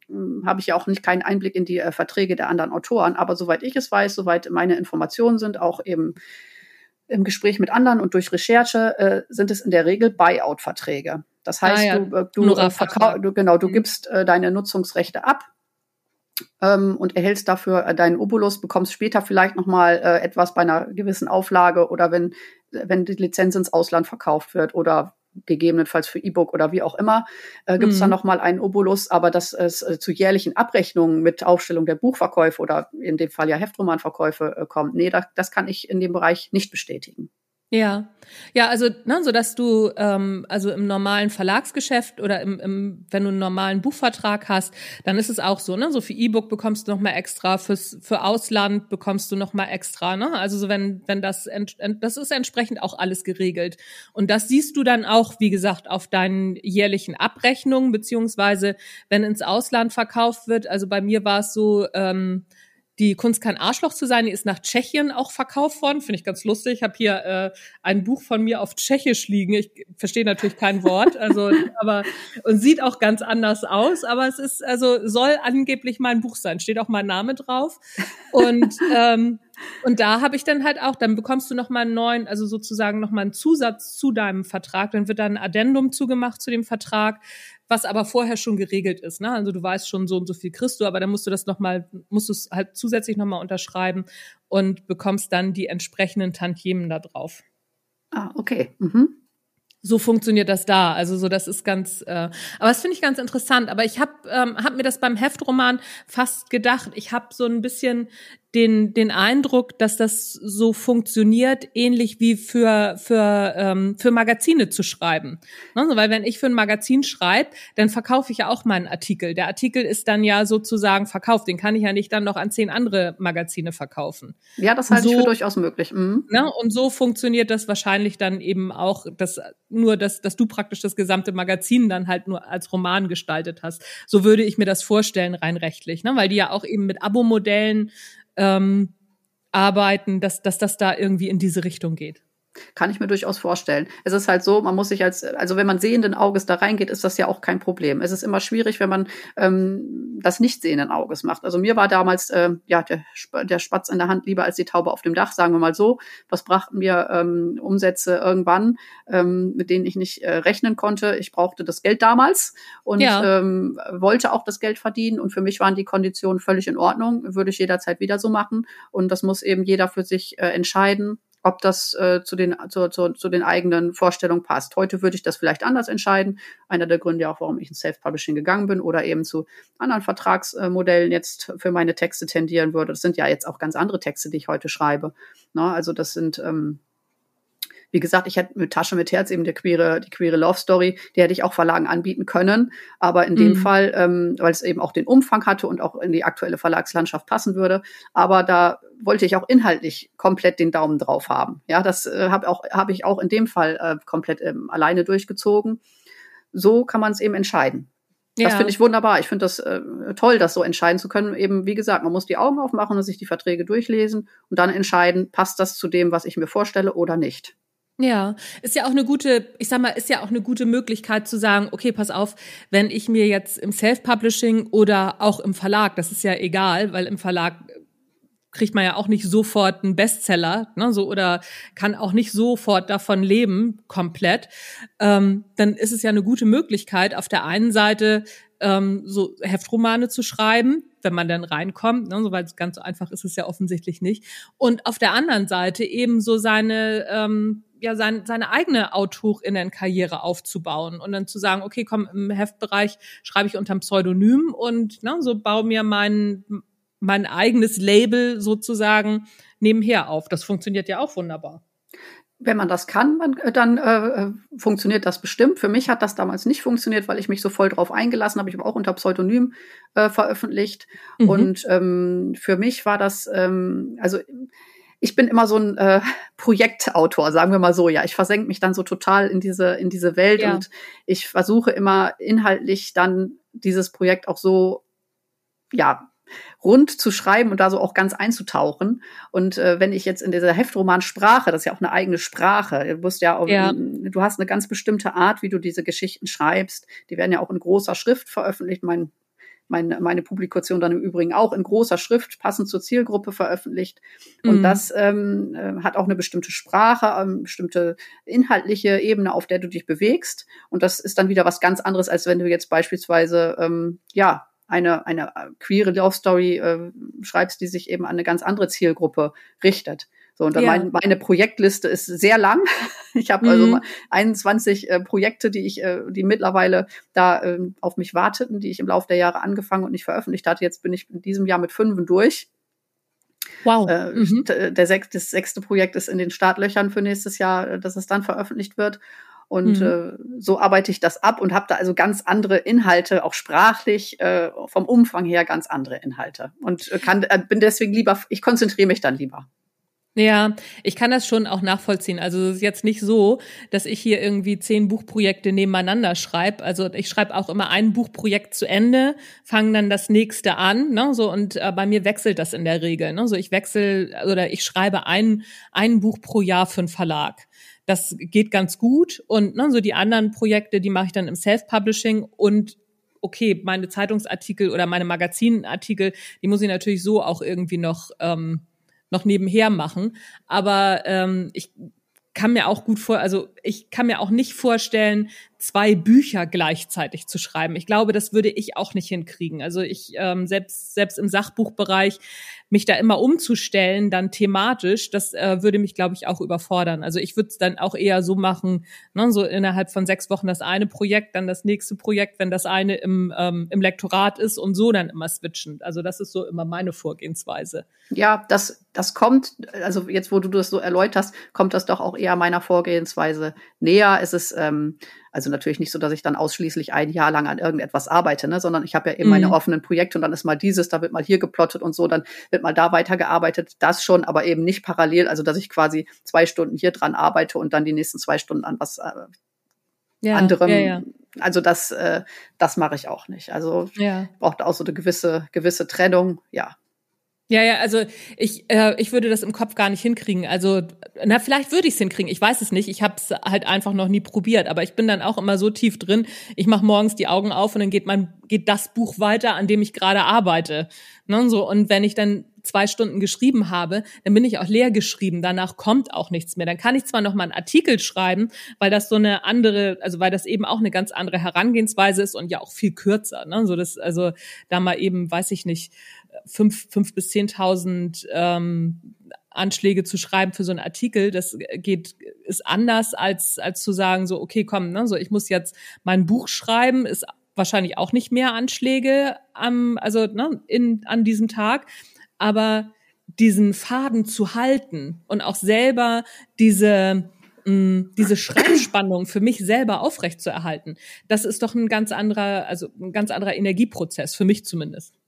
habe ich ja auch nicht keinen Einblick in die äh, Verträge der anderen Autoren. Aber soweit ich es weiß, soweit meine Informationen sind, auch eben im Gespräch mit anderen und durch Recherche, äh, sind es in der Regel Buyout-Verträge. Das heißt, ah, ja. du, äh, du, äh, du, genau, du mhm. gibst äh, deine Nutzungsrechte ab ähm, und erhältst dafür äh, deinen Obolus, bekommst später vielleicht nochmal äh, etwas bei einer gewissen Auflage oder wenn, wenn die Lizenz ins Ausland verkauft wird oder gegebenenfalls für E-Book oder wie auch immer, äh, gibt es mhm. dann nochmal einen Obolus, aber dass es äh, zu jährlichen Abrechnungen mit Aufstellung der Buchverkäufe oder in dem Fall ja Heftromanverkäufe äh, kommt, nee, das, das kann ich in dem Bereich nicht bestätigen. Ja, ja, also ne, so dass du ähm, also im normalen Verlagsgeschäft oder im, im wenn du einen normalen Buchvertrag hast, dann ist es auch so, ne, so für E-Book bekommst du noch mal extra, fürs für Ausland bekommst du noch mal extra, ne? Also so wenn wenn das ent, das ist entsprechend auch alles geregelt und das siehst du dann auch, wie gesagt, auf deinen jährlichen Abrechnungen beziehungsweise wenn ins Ausland verkauft wird. Also bei mir war es so. Ähm, die Kunst kein Arschloch zu sein, die ist nach Tschechien auch verkauft worden. Finde ich ganz lustig. Ich habe hier äh, ein Buch von mir auf Tschechisch liegen. Ich verstehe natürlich kein Wort, also aber und sieht auch ganz anders aus. Aber es ist also soll angeblich mein Buch sein. Steht auch mein Name drauf. Und ähm, und da habe ich dann halt auch, dann bekommst du noch mal einen neuen, also sozusagen noch mal einen Zusatz zu deinem Vertrag. Dann wird dann ein Addendum zugemacht zu dem Vertrag, was aber vorher schon geregelt ist. Ne? Also du weißt schon so und so viel kriegst du, aber dann musst du das noch mal, musst du es halt zusätzlich noch mal unterschreiben und bekommst dann die entsprechenden Tantiemen da drauf. Ah, okay. Mhm so funktioniert das da. Also so, das ist ganz, äh, aber das finde ich ganz interessant. Aber ich habe ähm, hab mir das beim Heftroman fast gedacht. Ich habe so ein bisschen den, den Eindruck, dass das so funktioniert, ähnlich wie für, für, ähm, für Magazine zu schreiben. Also, weil wenn ich für ein Magazin schreibe, dann verkaufe ich ja auch meinen Artikel. Der Artikel ist dann ja sozusagen verkauft. Den kann ich ja nicht dann noch an zehn andere Magazine verkaufen. Ja, das halte so, ich für durchaus möglich. Mhm. Ne, und so funktioniert das wahrscheinlich dann eben auch, dass nur, dass, dass du praktisch das gesamte Magazin dann halt nur als Roman gestaltet hast. So würde ich mir das vorstellen, rein rechtlich, ne? weil die ja auch eben mit Abo-Modellen ähm, arbeiten, dass, dass das da irgendwie in diese Richtung geht. Kann ich mir durchaus vorstellen. Es ist halt so, man muss sich als, also wenn man sehenden Auges da reingeht, ist das ja auch kein Problem. Es ist immer schwierig, wenn man ähm, das nicht sehenden Auges macht. Also mir war damals äh, ja der, der Spatz in der Hand lieber als die Taube auf dem Dach, sagen wir mal so. Was brachten mir ähm, Umsätze irgendwann, ähm, mit denen ich nicht äh, rechnen konnte? Ich brauchte das Geld damals und ja. ähm, wollte auch das Geld verdienen. Und für mich waren die Konditionen völlig in Ordnung. Würde ich jederzeit wieder so machen. Und das muss eben jeder für sich äh, entscheiden ob das äh, zu, den, zu, zu, zu den eigenen Vorstellungen passt. Heute würde ich das vielleicht anders entscheiden. Einer der Gründe auch, warum ich ins Self-Publishing gegangen bin oder eben zu anderen Vertragsmodellen jetzt für meine Texte tendieren würde. Das sind ja jetzt auch ganz andere Texte, die ich heute schreibe. Na, also das sind ähm, wie gesagt, ich hätte mit Tasche mit Herz eben die queere, die queere Love Story, die hätte ich auch Verlagen anbieten können. Aber in mhm. dem Fall, ähm, weil es eben auch den Umfang hatte und auch in die aktuelle Verlagslandschaft passen würde. Aber da wollte ich auch inhaltlich komplett den Daumen drauf haben. Ja, das äh, habe auch habe ich auch in dem Fall äh, komplett ähm, alleine durchgezogen. So kann man es eben entscheiden. Das ja. finde ich wunderbar. Ich finde das äh, toll, das so entscheiden zu können. Eben, wie gesagt, man muss die Augen aufmachen und sich die Verträge durchlesen und dann entscheiden, passt das zu dem, was ich mir vorstelle oder nicht. Ja, ist ja auch eine gute, ich sag mal, ist ja auch eine gute Möglichkeit zu sagen, okay, pass auf, wenn ich mir jetzt im Self-Publishing oder auch im Verlag, das ist ja egal, weil im Verlag kriegt man ja auch nicht sofort einen Bestseller, ne, so oder kann auch nicht sofort davon leben, komplett. Ähm, dann ist es ja eine gute Möglichkeit, auf der einen Seite ähm, so Heftromane zu schreiben, wenn man dann reinkommt, ne, so weil ganz so einfach ist es ja offensichtlich nicht. Und auf der anderen Seite eben so seine ähm, ja sein, seine eigene Autorinnenkarriere aufzubauen und dann zu sagen, okay, komm, im Heftbereich schreibe ich unter einem Pseudonym und ne, so baue mir mein, mein eigenes Label sozusagen nebenher auf. Das funktioniert ja auch wunderbar. Wenn man das kann, dann äh, funktioniert das bestimmt. Für mich hat das damals nicht funktioniert, weil ich mich so voll drauf eingelassen habe. Ich habe auch unter Pseudonym äh, veröffentlicht. Mhm. Und ähm, für mich war das, ähm, also ich bin immer so ein äh, Projektautor, sagen wir mal so. Ja, ich versenke mich dann so total in diese in diese Welt ja. und ich versuche immer inhaltlich dann dieses Projekt auch so ja rund zu schreiben und da so auch ganz einzutauchen. Und äh, wenn ich jetzt in dieser Heftromansprache, das ist ja auch eine eigene Sprache, du musst ja, auch, ja. du hast eine ganz bestimmte Art, wie du diese Geschichten schreibst. Die werden ja auch in großer Schrift veröffentlicht. Mein meine, meine Publikation dann im Übrigen auch in großer Schrift passend zur Zielgruppe veröffentlicht. Und mhm. das ähm, äh, hat auch eine bestimmte Sprache, eine ähm, bestimmte inhaltliche Ebene, auf der du dich bewegst. Und das ist dann wieder was ganz anderes, als wenn du jetzt beispielsweise ähm, ja eine, eine queere Love Story äh, schreibst, die sich eben an eine ganz andere Zielgruppe richtet. So, und ja. mein, meine Projektliste ist sehr lang. Ich habe also mhm. also 21 äh, Projekte, die ich, äh, die mittlerweile da äh, auf mich warteten, die ich im Laufe der Jahre angefangen und nicht veröffentlicht hatte. Jetzt bin ich in diesem Jahr mit fünf durch. Wow. Äh, mhm. der sech, das sechste Projekt ist in den Startlöchern für nächstes Jahr, äh, dass es dann veröffentlicht wird. Und mhm. äh, so arbeite ich das ab und habe da also ganz andere Inhalte, auch sprachlich, äh, vom Umfang her ganz andere Inhalte. Und äh, kann, äh, bin deswegen lieber, ich konzentriere mich dann lieber. Ja, ich kann das schon auch nachvollziehen. Also es ist jetzt nicht so, dass ich hier irgendwie zehn Buchprojekte nebeneinander schreibe. Also ich schreibe auch immer ein Buchprojekt zu Ende, fange dann das nächste an, ne? So und äh, bei mir wechselt das in der Regel. Ne? So ich wechsle oder ich schreibe ein ein Buch pro Jahr für einen Verlag. Das geht ganz gut und ne, so die anderen Projekte, die mache ich dann im Self-Publishing und okay, meine Zeitungsartikel oder meine Magazinartikel, die muss ich natürlich so auch irgendwie noch ähm, noch nebenher machen. Aber ähm, ich kann mir auch gut vor, also ich kann mir auch nicht vorstellen, zwei Bücher gleichzeitig zu schreiben. Ich glaube, das würde ich auch nicht hinkriegen. Also ich ähm, selbst selbst im Sachbuchbereich mich da immer umzustellen, dann thematisch, das äh, würde mich, glaube ich, auch überfordern. Also ich würde es dann auch eher so machen, ne, so innerhalb von sechs Wochen das eine Projekt, dann das nächste Projekt, wenn das eine im, ähm, im Lektorat ist und so dann immer switchend. Also das ist so immer meine Vorgehensweise. Ja, das, das kommt, also jetzt, wo du das so erläuterst, kommt das doch auch eher meiner Vorgehensweise näher. Es ist ähm, also natürlich nicht so, dass ich dann ausschließlich ein Jahr lang an irgendetwas arbeite, ne, sondern ich habe ja eben mhm. meine offenen Projekte und dann ist mal dieses, da wird mal hier geplottet und so, dann wird mal da weitergearbeitet, das schon, aber eben nicht parallel, also dass ich quasi zwei Stunden hier dran arbeite und dann die nächsten zwei Stunden an was äh, ja, anderem. Ja, ja. Also das, äh, das mache ich auch nicht. Also braucht auch so eine gewisse, gewisse Trennung, ja. Ja, ja, also ich, äh, ich würde das im Kopf gar nicht hinkriegen. Also, na, vielleicht würde ich es hinkriegen, ich weiß es nicht. Ich habe es halt einfach noch nie probiert, aber ich bin dann auch immer so tief drin, ich mache morgens die Augen auf und dann geht mein, geht das Buch weiter, an dem ich gerade arbeite. Ne, so, und wenn ich dann zwei Stunden geschrieben habe, dann bin ich auch leer geschrieben. Danach kommt auch nichts mehr. Dann kann ich zwar noch mal einen Artikel schreiben, weil das so eine andere, also weil das eben auch eine ganz andere Herangehensweise ist und ja auch viel kürzer. Ne? So das, also da mal eben, weiß ich nicht, fünf, fünf bis zehntausend ähm, Anschläge zu schreiben für so einen Artikel, das geht, ist anders als, als zu sagen, so, okay, komm, ne, so, ich muss jetzt mein Buch schreiben, ist wahrscheinlich auch nicht mehr Anschläge am, also, ne, in, an diesem Tag, aber diesen Faden zu halten und auch selber diese, mh, diese Schreibspannung für mich selber aufrecht zu erhalten, das ist doch ein ganz anderer, also ein ganz anderer Energieprozess, für mich zumindest.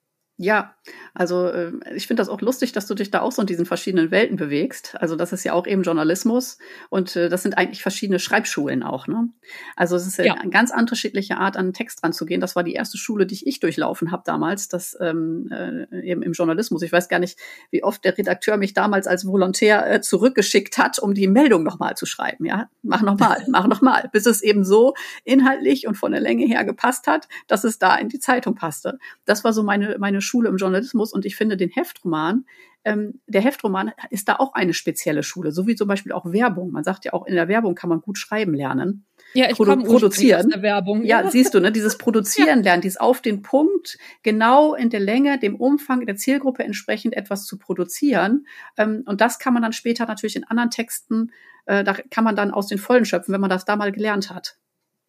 Ja, also äh, ich finde das auch lustig, dass du dich da auch so in diesen verschiedenen Welten bewegst. Also das ist ja auch eben Journalismus und äh, das sind eigentlich verschiedene Schreibschulen auch. Ne? Also es ist ja. eine ganz unterschiedliche Art, an einen Text ranzugehen. Das war die erste Schule, die ich durchlaufen habe damals, das ähm, äh, eben im Journalismus. Ich weiß gar nicht, wie oft der Redakteur mich damals als Volontär äh, zurückgeschickt hat, um die Meldung nochmal zu schreiben. Ja, mach nochmal, mach nochmal, bis es eben so inhaltlich und von der Länge her gepasst hat, dass es da in die Zeitung passte. Das war so meine meine Schule im Journalismus und ich finde den Heftroman, ähm, der Heftroman ist da auch eine spezielle Schule, so wie zum Beispiel auch Werbung. Man sagt ja auch, in der Werbung kann man gut schreiben lernen. Ja, ich Produ produzieren. Aus der Werbung. Ja, siehst du, ne, dieses Produzieren ja. lernen, dieses auf den Punkt, genau in der Länge, dem Umfang der Zielgruppe entsprechend etwas zu produzieren. Ähm, und das kann man dann später natürlich in anderen Texten, äh, da kann man dann aus den Vollen schöpfen, wenn man das da mal gelernt hat.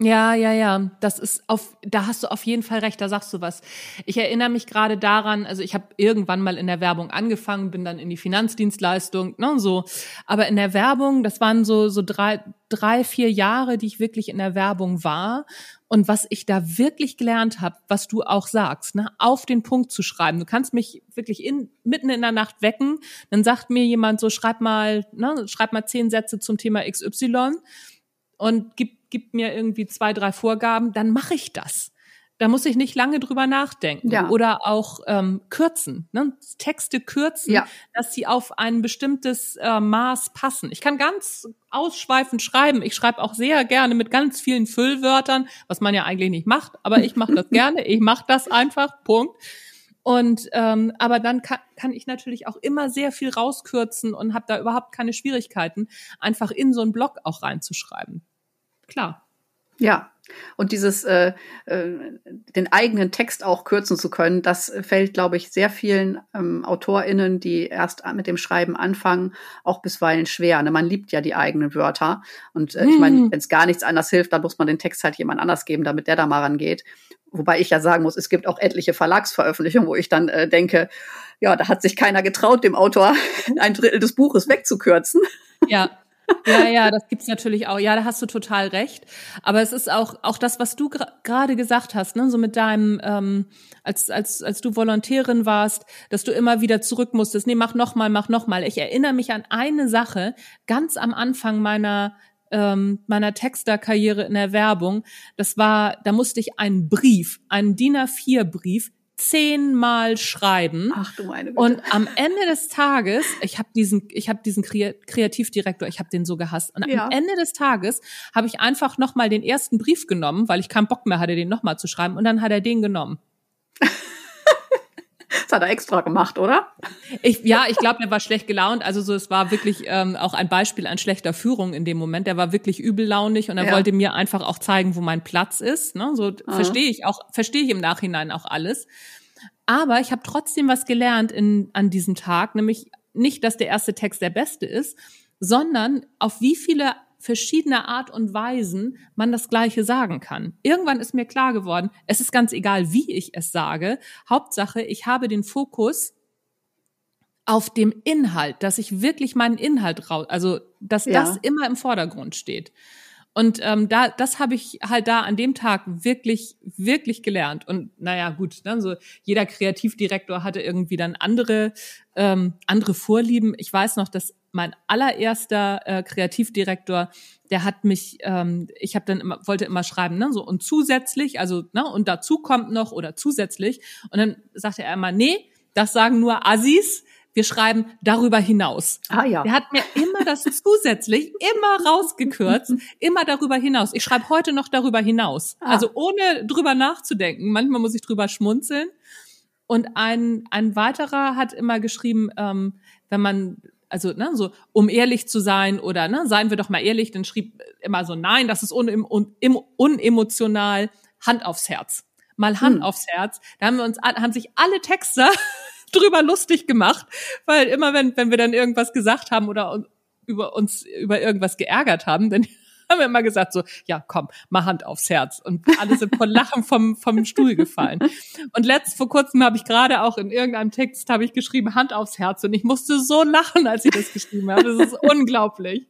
Ja, ja, ja. Das ist auf, da hast du auf jeden Fall recht, da sagst du was. Ich erinnere mich gerade daran, also ich habe irgendwann mal in der Werbung angefangen, bin dann in die Finanzdienstleistung, ne, so. Aber in der Werbung, das waren so, so drei, drei, vier Jahre, die ich wirklich in der Werbung war. Und was ich da wirklich gelernt habe, was du auch sagst, ne, auf den Punkt zu schreiben. Du kannst mich wirklich in, mitten in der Nacht wecken, dann sagt mir jemand so, schreib mal, ne, schreib mal zehn Sätze zum Thema XY und gib gibt mir irgendwie zwei, drei Vorgaben, dann mache ich das. Da muss ich nicht lange drüber nachdenken. Ja. Oder auch ähm, kürzen, ne? Texte kürzen, ja. dass sie auf ein bestimmtes äh, Maß passen. Ich kann ganz ausschweifend schreiben. Ich schreibe auch sehr gerne mit ganz vielen Füllwörtern, was man ja eigentlich nicht macht, aber ich mache das gerne. Ich mache das einfach. Punkt. Und ähm, aber dann kann, kann ich natürlich auch immer sehr viel rauskürzen und habe da überhaupt keine Schwierigkeiten, einfach in so einen Blog auch reinzuschreiben klar. Ja, und dieses äh, äh, den eigenen Text auch kürzen zu können, das fällt, glaube ich, sehr vielen ähm, AutorInnen, die erst mit dem Schreiben anfangen, auch bisweilen schwer. Ne? Man liebt ja die eigenen Wörter. Und äh, ich meine, hm. wenn es gar nichts anderes hilft, dann muss man den Text halt jemand anders geben, damit der da mal rangeht. Wobei ich ja sagen muss, es gibt auch etliche Verlagsveröffentlichungen, wo ich dann äh, denke, ja, da hat sich keiner getraut, dem Autor ein Drittel des Buches wegzukürzen. Ja, ja, ja, das gibt's natürlich auch. Ja, da hast du total recht. Aber es ist auch auch das, was du gerade gesagt hast, ne, so mit deinem, ähm, als als als du Volontärin warst, dass du immer wieder zurück musstest. Nee, mach noch mal, mach noch mal. Ich erinnere mich an eine Sache ganz am Anfang meiner ähm, meiner Texterkarriere in der Werbung. Das war, da musste ich einen Brief, einen DIN A4 Brief zehnmal schreiben. Ach du meine Güte. Und am Ende des Tages, ich habe diesen, ich habe diesen Kreativdirektor, ich habe den so gehasst. Und ja. am Ende des Tages habe ich einfach noch mal den ersten Brief genommen, weil ich keinen Bock mehr hatte, den noch mal zu schreiben. Und dann hat er den genommen. Das hat er extra gemacht, oder? Ich, ja, ich glaube, er war schlecht gelaunt. Also so, es war wirklich ähm, auch ein Beispiel an schlechter Führung in dem Moment. Er war wirklich übellaunig und er ja. wollte mir einfach auch zeigen, wo mein Platz ist. Ne? So verstehe ich auch, verstehe ich im Nachhinein auch alles. Aber ich habe trotzdem was gelernt in, an diesem Tag, nämlich nicht, dass der erste Text der beste ist, sondern auf wie viele verschiedener Art und Weisen man das Gleiche sagen kann. Irgendwann ist mir klar geworden, es ist ganz egal, wie ich es sage. Hauptsache, ich habe den Fokus auf dem Inhalt, dass ich wirklich meinen Inhalt raus, also dass ja. das immer im Vordergrund steht. Und ähm, da, das habe ich halt da an dem Tag wirklich, wirklich gelernt. Und naja, gut, dann ne, so jeder Kreativdirektor hatte irgendwie dann andere, ähm, andere Vorlieben. Ich weiß noch, dass mein allererster äh, Kreativdirektor, der hat mich, ähm, ich habe dann immer, wollte immer schreiben, ne, so und zusätzlich, also ne, und dazu kommt noch oder zusätzlich. Und dann sagte er immer, nee, das sagen nur Assis, wir schreiben darüber hinaus. Ah ja. Der hat mir immer das zusätzlich immer rausgekürzt, immer darüber hinaus. Ich schreibe heute noch darüber hinaus. Ah. Also ohne drüber nachzudenken. Manchmal muss ich drüber schmunzeln. Und ein, ein weiterer hat immer geschrieben, ähm, wenn man also ne, so um ehrlich zu sein oder ne, seien wir doch mal ehrlich, dann schrieb immer so nein, das ist un, un, unemotional, Hand aufs Herz. Mal Hand hm. aufs Herz. Da haben wir uns haben sich alle Texter drüber lustig gemacht, weil immer wenn wenn wir dann irgendwas gesagt haben oder über uns über irgendwas geärgert haben, dann haben wir immer gesagt so, ja komm, mal Hand aufs Herz. Und alle sind vor Lachen vom, vom Stuhl gefallen. Und letzt, vor kurzem habe ich gerade auch in irgendeinem Text habe ich geschrieben, Hand aufs Herz. Und ich musste so lachen, als ich das geschrieben habe. Das ist unglaublich.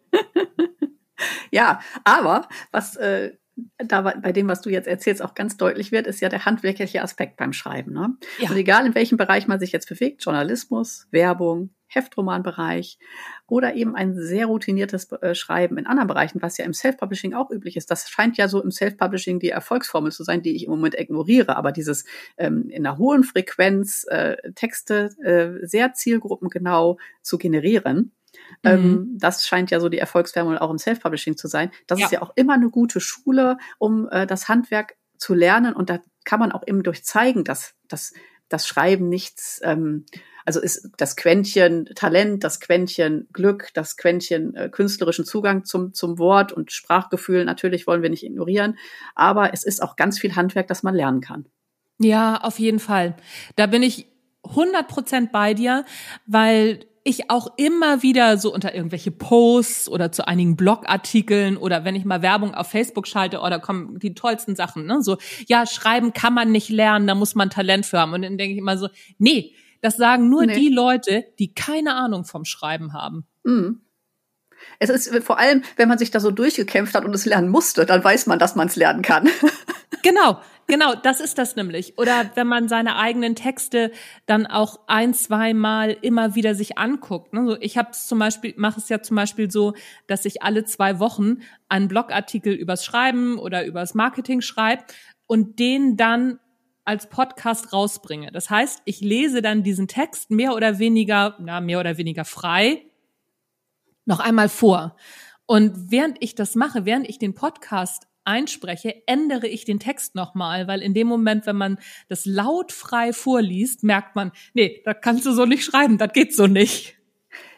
Ja, aber was äh, da bei dem, was du jetzt erzählst, auch ganz deutlich wird, ist ja der handwerkliche Aspekt beim Schreiben. Ne? Ja. Und egal in welchem Bereich man sich jetzt bewegt, Journalismus, Werbung, Heftromanbereich oder eben ein sehr routiniertes äh, Schreiben in anderen Bereichen, was ja im Self-Publishing auch üblich ist. Das scheint ja so im Self-Publishing die Erfolgsformel zu sein, die ich im Moment ignoriere. Aber dieses ähm, in einer hohen Frequenz äh, Texte äh, sehr zielgruppengenau zu generieren, mhm. Ähm, das scheint ja so die Erfolgsformel auch im Self-Publishing zu sein. Das ja. ist ja auch immer eine gute Schule, um äh, das Handwerk zu lernen. Und da kann man auch eben durch zeigen, dass, dass das Schreiben nichts, ähm, also ist das Quäntchen Talent, das Quäntchen Glück, das Quäntchen äh, künstlerischen Zugang zum, zum Wort und Sprachgefühl natürlich wollen wir nicht ignorieren. Aber es ist auch ganz viel Handwerk, das man lernen kann. Ja, auf jeden Fall. Da bin ich 100 Prozent bei dir, weil ich auch immer wieder so unter irgendwelche Posts oder zu einigen Blogartikeln oder wenn ich mal Werbung auf Facebook schalte, oder oh, kommen die tollsten Sachen, ne? So, ja, schreiben kann man nicht lernen, da muss man Talent für haben. Und dann denke ich immer so, nee, das sagen nur nee. die Leute, die keine Ahnung vom Schreiben haben. Mhm. Es ist vor allem, wenn man sich da so durchgekämpft hat und es lernen musste, dann weiß man, dass man es lernen kann. Genau, genau, das ist das nämlich. Oder wenn man seine eigenen Texte dann auch ein, zweimal immer wieder sich anguckt. Ne? ich habe zum Beispiel, mache es ja zum Beispiel so, dass ich alle zwei Wochen einen Blogartikel übers Schreiben oder übers Marketing schreibe und den dann als Podcast rausbringe. Das heißt, ich lese dann diesen Text mehr oder weniger, na, mehr oder weniger frei noch einmal vor. Und während ich das mache, während ich den Podcast einspreche, ändere ich den Text nochmal, weil in dem Moment, wenn man das laut frei vorliest, merkt man, nee, da kannst du so nicht schreiben, das geht so nicht.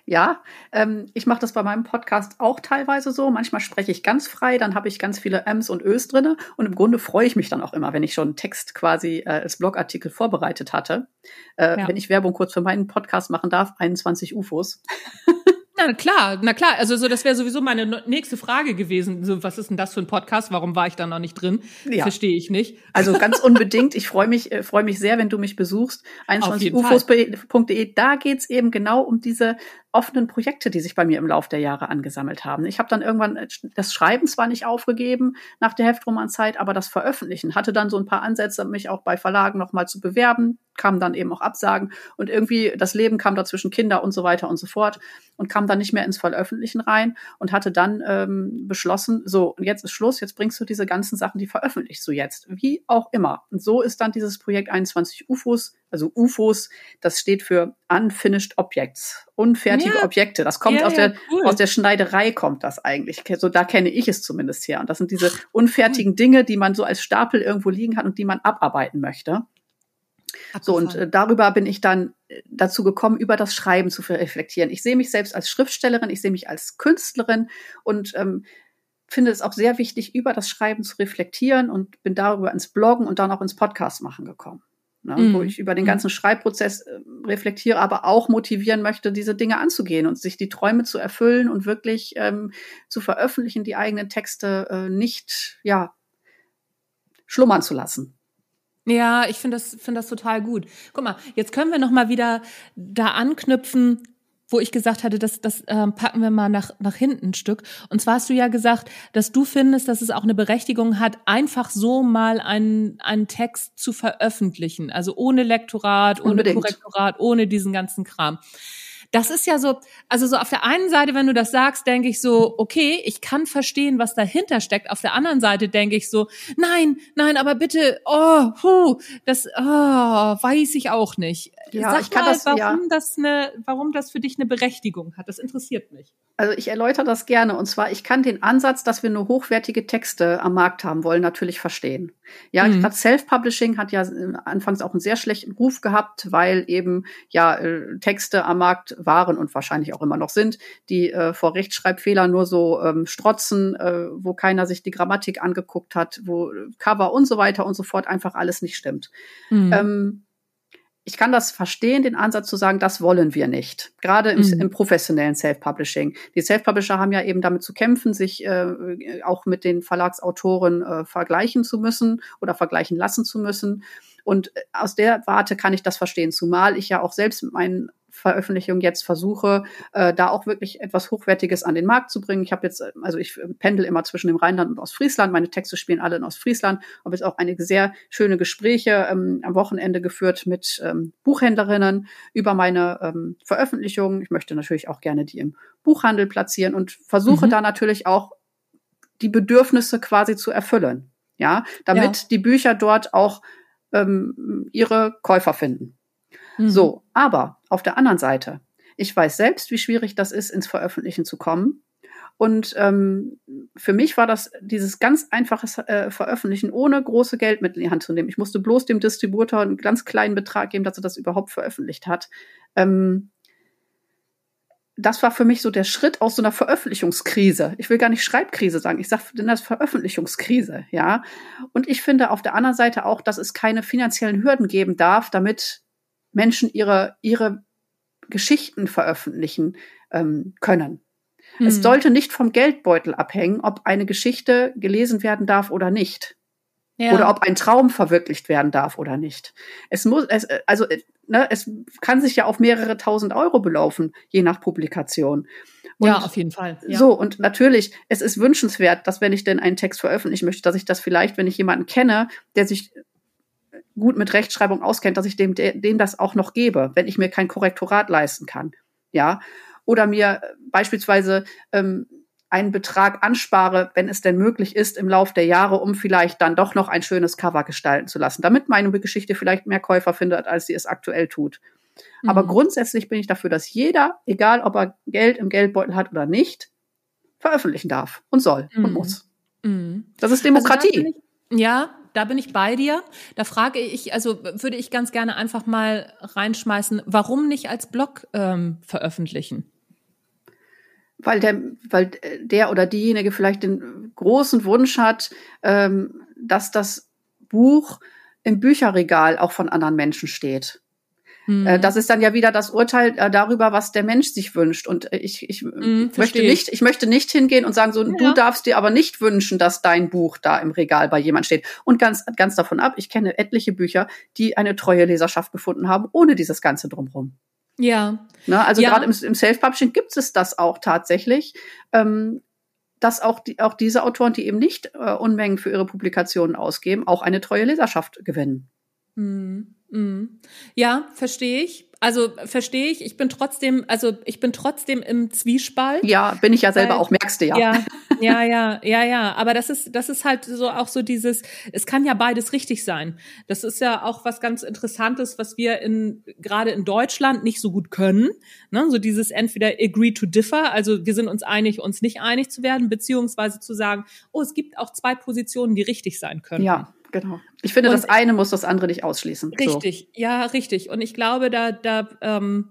Ja, ähm, ich mache das bei meinem Podcast auch teilweise so. Manchmal spreche ich ganz frei, dann habe ich ganz viele Ms und Ös drinne und im Grunde freue ich mich dann auch immer, wenn ich schon einen Text quasi äh, als Blogartikel vorbereitet hatte. Äh, ja. Wenn ich Werbung kurz für meinen Podcast machen darf, 21 UFOs. Na klar, na klar. Also so, das wäre sowieso meine nächste Frage gewesen. So, was ist denn das für ein Podcast? Warum war ich da noch nicht drin? Ja. Verstehe ich nicht. Also ganz unbedingt. Ich freue mich, äh, freue mich sehr, wenn du mich besuchst. 21ufos.de. Da geht's eben genau um diese offenen Projekte, die sich bei mir im Laufe der Jahre angesammelt haben. Ich habe dann irgendwann äh, das Schreiben zwar nicht aufgegeben nach der Heftromanzeit, aber das Veröffentlichen hatte dann so ein paar Ansätze, mich auch bei Verlagen nochmal zu bewerben, kamen dann eben auch Absagen und irgendwie das Leben kam dazwischen Kinder und so weiter und so fort und kam dann nicht mehr ins Veröffentlichen rein und hatte dann ähm, beschlossen, so, und jetzt ist Schluss, jetzt bringst du diese ganzen Sachen, die veröffentlichst du jetzt, wie auch immer. Und so ist dann dieses Projekt 21 UFOs also UFOs, das steht für Unfinished Objects, unfertige ja. Objekte. Das kommt ja, aus, der, cool. aus der Schneiderei kommt das eigentlich. So da kenne ich es zumindest her. Und das sind diese unfertigen. Dinge, die man so als Stapel irgendwo liegen hat und die man abarbeiten möchte. Abgefahren. So, und äh, darüber bin ich dann äh, dazu gekommen, über das Schreiben zu reflektieren. Ich sehe mich selbst als Schriftstellerin, ich sehe mich als Künstlerin und ähm, finde es auch sehr wichtig, über das Schreiben zu reflektieren und bin darüber ins Bloggen und dann auch ins Podcast machen gekommen ne, mhm. wo ich über den mhm. ganzen Schreibprozess äh, reflektiere, aber auch motivieren möchte, diese Dinge anzugehen und sich die Träume zu erfüllen und wirklich ähm, zu veröffentlichen, die eigenen Texte äh, nicht ja schlummern zu lassen. Ja, ich finde das, finde das total gut. Guck mal, jetzt können wir noch mal wieder da anknüpfen, wo ich gesagt hatte, das, das ähm, packen wir mal nach, nach hinten ein Stück. Und zwar hast du ja gesagt, dass du findest, dass es auch eine Berechtigung hat, einfach so mal einen, einen Text zu veröffentlichen. Also ohne Lektorat, ohne Unbedingt. Korrektorat, ohne diesen ganzen Kram das ist ja so, also so auf der einen Seite, wenn du das sagst, denke ich so, okay, ich kann verstehen, was dahinter steckt. Auf der anderen Seite denke ich so, nein, nein, aber bitte, oh, puh, das, oh, weiß ich auch nicht. Ja, Sag ich kann mal, das, warum ja. das eine, warum das für dich eine Berechtigung hat. Das interessiert mich. Also ich erläutere das gerne. Und zwar, ich kann den Ansatz, dass wir nur hochwertige Texte am Markt haben wollen, natürlich verstehen. Ja, mhm. gerade Self-Publishing hat ja äh, anfangs auch einen sehr schlechten Ruf gehabt, weil eben ja äh, Texte am Markt waren und wahrscheinlich auch immer noch sind, die äh, vor Rechtschreibfehlern nur so ähm, strotzen, äh, wo keiner sich die Grammatik angeguckt hat, wo Cover und so weiter und so fort einfach alles nicht stimmt. Mhm. Ähm, ich kann das verstehen, den Ansatz zu sagen, das wollen wir nicht. Gerade im, mhm. im professionellen Self-Publishing. Die Self-Publisher haben ja eben damit zu kämpfen, sich äh, auch mit den Verlagsautoren äh, vergleichen zu müssen oder vergleichen lassen zu müssen. Und äh, aus der Warte kann ich das verstehen, zumal ich ja auch selbst mit meinen Veröffentlichung jetzt versuche, äh, da auch wirklich etwas Hochwertiges an den Markt zu bringen. Ich habe jetzt, also ich pendel immer zwischen dem Rheinland und Ostfriesland. Meine Texte spielen alle in Ostfriesland. Habe jetzt auch einige sehr schöne Gespräche ähm, am Wochenende geführt mit ähm, Buchhändlerinnen über meine ähm, Veröffentlichungen. Ich möchte natürlich auch gerne die im Buchhandel platzieren und versuche mhm. da natürlich auch die Bedürfnisse quasi zu erfüllen. Ja, damit ja. die Bücher dort auch ähm, ihre Käufer finden. Mhm. So, aber auf der anderen Seite, ich weiß selbst, wie schwierig das ist, ins Veröffentlichen zu kommen. Und ähm, für mich war das dieses ganz einfache äh, Veröffentlichen ohne große Geldmittel in die Hand zu nehmen. Ich musste bloß dem Distributor einen ganz kleinen Betrag geben, dass er das überhaupt veröffentlicht hat. Ähm, das war für mich so der Schritt aus so einer Veröffentlichungskrise. Ich will gar nicht Schreibkrise sagen, ich sage denn das Veröffentlichungskrise, ja. Und ich finde auf der anderen Seite auch, dass es keine finanziellen Hürden geben darf, damit Menschen ihre ihre Geschichten veröffentlichen ähm, können. Hm. Es sollte nicht vom Geldbeutel abhängen, ob eine Geschichte gelesen werden darf oder nicht. Ja. Oder ob ein Traum verwirklicht werden darf oder nicht. Es muss, es, also, ne, es kann sich ja auf mehrere tausend Euro belaufen, je nach Publikation. Und ja, auf jeden Fall. Ja. So, und natürlich, es ist wünschenswert, dass wenn ich denn einen Text veröffentlichen möchte, dass ich das vielleicht, wenn ich jemanden kenne, der sich gut mit Rechtschreibung auskennt, dass ich dem, dem das auch noch gebe, wenn ich mir kein Korrektorat leisten kann. Ja. Oder mir beispielsweise ähm, einen Betrag anspare, wenn es denn möglich ist, im Lauf der Jahre, um vielleicht dann doch noch ein schönes Cover gestalten zu lassen, damit meine Geschichte vielleicht mehr Käufer findet, als sie es aktuell tut. Mhm. Aber grundsätzlich bin ich dafür, dass jeder, egal ob er Geld im Geldbeutel hat oder nicht, veröffentlichen darf und soll mhm. und muss. Mhm. Das ist Demokratie. Also ja, da bin ich bei dir. Da frage ich, also würde ich ganz gerne einfach mal reinschmeißen, warum nicht als Blog ähm, veröffentlichen? weil der, weil der oder diejenige vielleicht den großen Wunsch hat, ähm, dass das Buch im Bücherregal auch von anderen Menschen steht. Mhm. Äh, das ist dann ja wieder das Urteil äh, darüber, was der Mensch sich wünscht. Und äh, ich, ich mhm, möchte nicht, ich möchte nicht hingehen und sagen, so, ja. du darfst dir aber nicht wünschen, dass dein Buch da im Regal bei jemand steht. Und ganz, ganz davon ab, ich kenne etliche Bücher, die eine treue Leserschaft gefunden haben, ohne dieses Ganze drumherum. Ja. Ne, also ja. gerade im, im Self-Publishing gibt es das auch tatsächlich, ähm, dass auch, die, auch diese Autoren, die eben nicht äh, Unmengen für ihre Publikationen ausgeben, auch eine treue Leserschaft gewinnen. Mhm. Mhm. Ja, verstehe ich. Also verstehe ich. Ich bin trotzdem, also ich bin trotzdem im Zwiespalt. Ja, bin ich ja selber weil, auch, merkst du ja. Ja, ja, ja, ja, ja. Aber das ist, das ist halt so auch so dieses, es kann ja beides richtig sein. Das ist ja auch was ganz Interessantes, was wir in, gerade in Deutschland nicht so gut können. Ne? So dieses entweder agree to differ, also wir sind uns einig, uns nicht einig zu werden, beziehungsweise zu sagen, oh, es gibt auch zwei Positionen, die richtig sein können. Ja. Genau. Ich finde, und das eine muss das andere nicht ausschließen. Richtig, so. ja, richtig. Und ich glaube, da, da, ähm,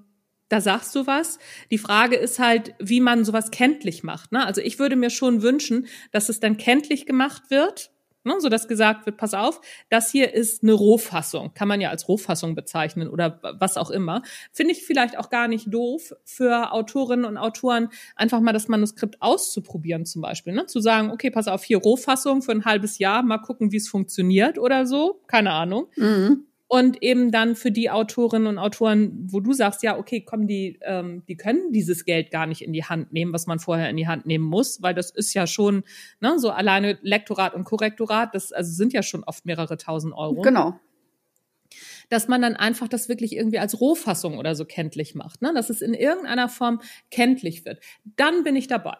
da sagst du was. Die Frage ist halt, wie man sowas kenntlich macht. Ne? Also ich würde mir schon wünschen, dass es dann kenntlich gemacht wird ne, so dass gesagt wird, pass auf, das hier ist eine Rohfassung, kann man ja als Rohfassung bezeichnen oder was auch immer. Finde ich vielleicht auch gar nicht doof für Autorinnen und Autoren, einfach mal das Manuskript auszuprobieren zum Beispiel, ne? zu sagen, okay, pass auf, hier Rohfassung für ein halbes Jahr, mal gucken, wie es funktioniert oder so, keine Ahnung. Mhm und eben dann für die Autorinnen und Autoren, wo du sagst, ja, okay, komm, die, ähm, die können dieses Geld gar nicht in die Hand nehmen, was man vorher in die Hand nehmen muss, weil das ist ja schon, ne, so alleine Lektorat und Korrektorat, das also sind ja schon oft mehrere tausend Euro. Genau dass man dann einfach das wirklich irgendwie als Rohfassung oder so kenntlich macht, ne? dass es in irgendeiner Form kenntlich wird. Dann bin ich dabei.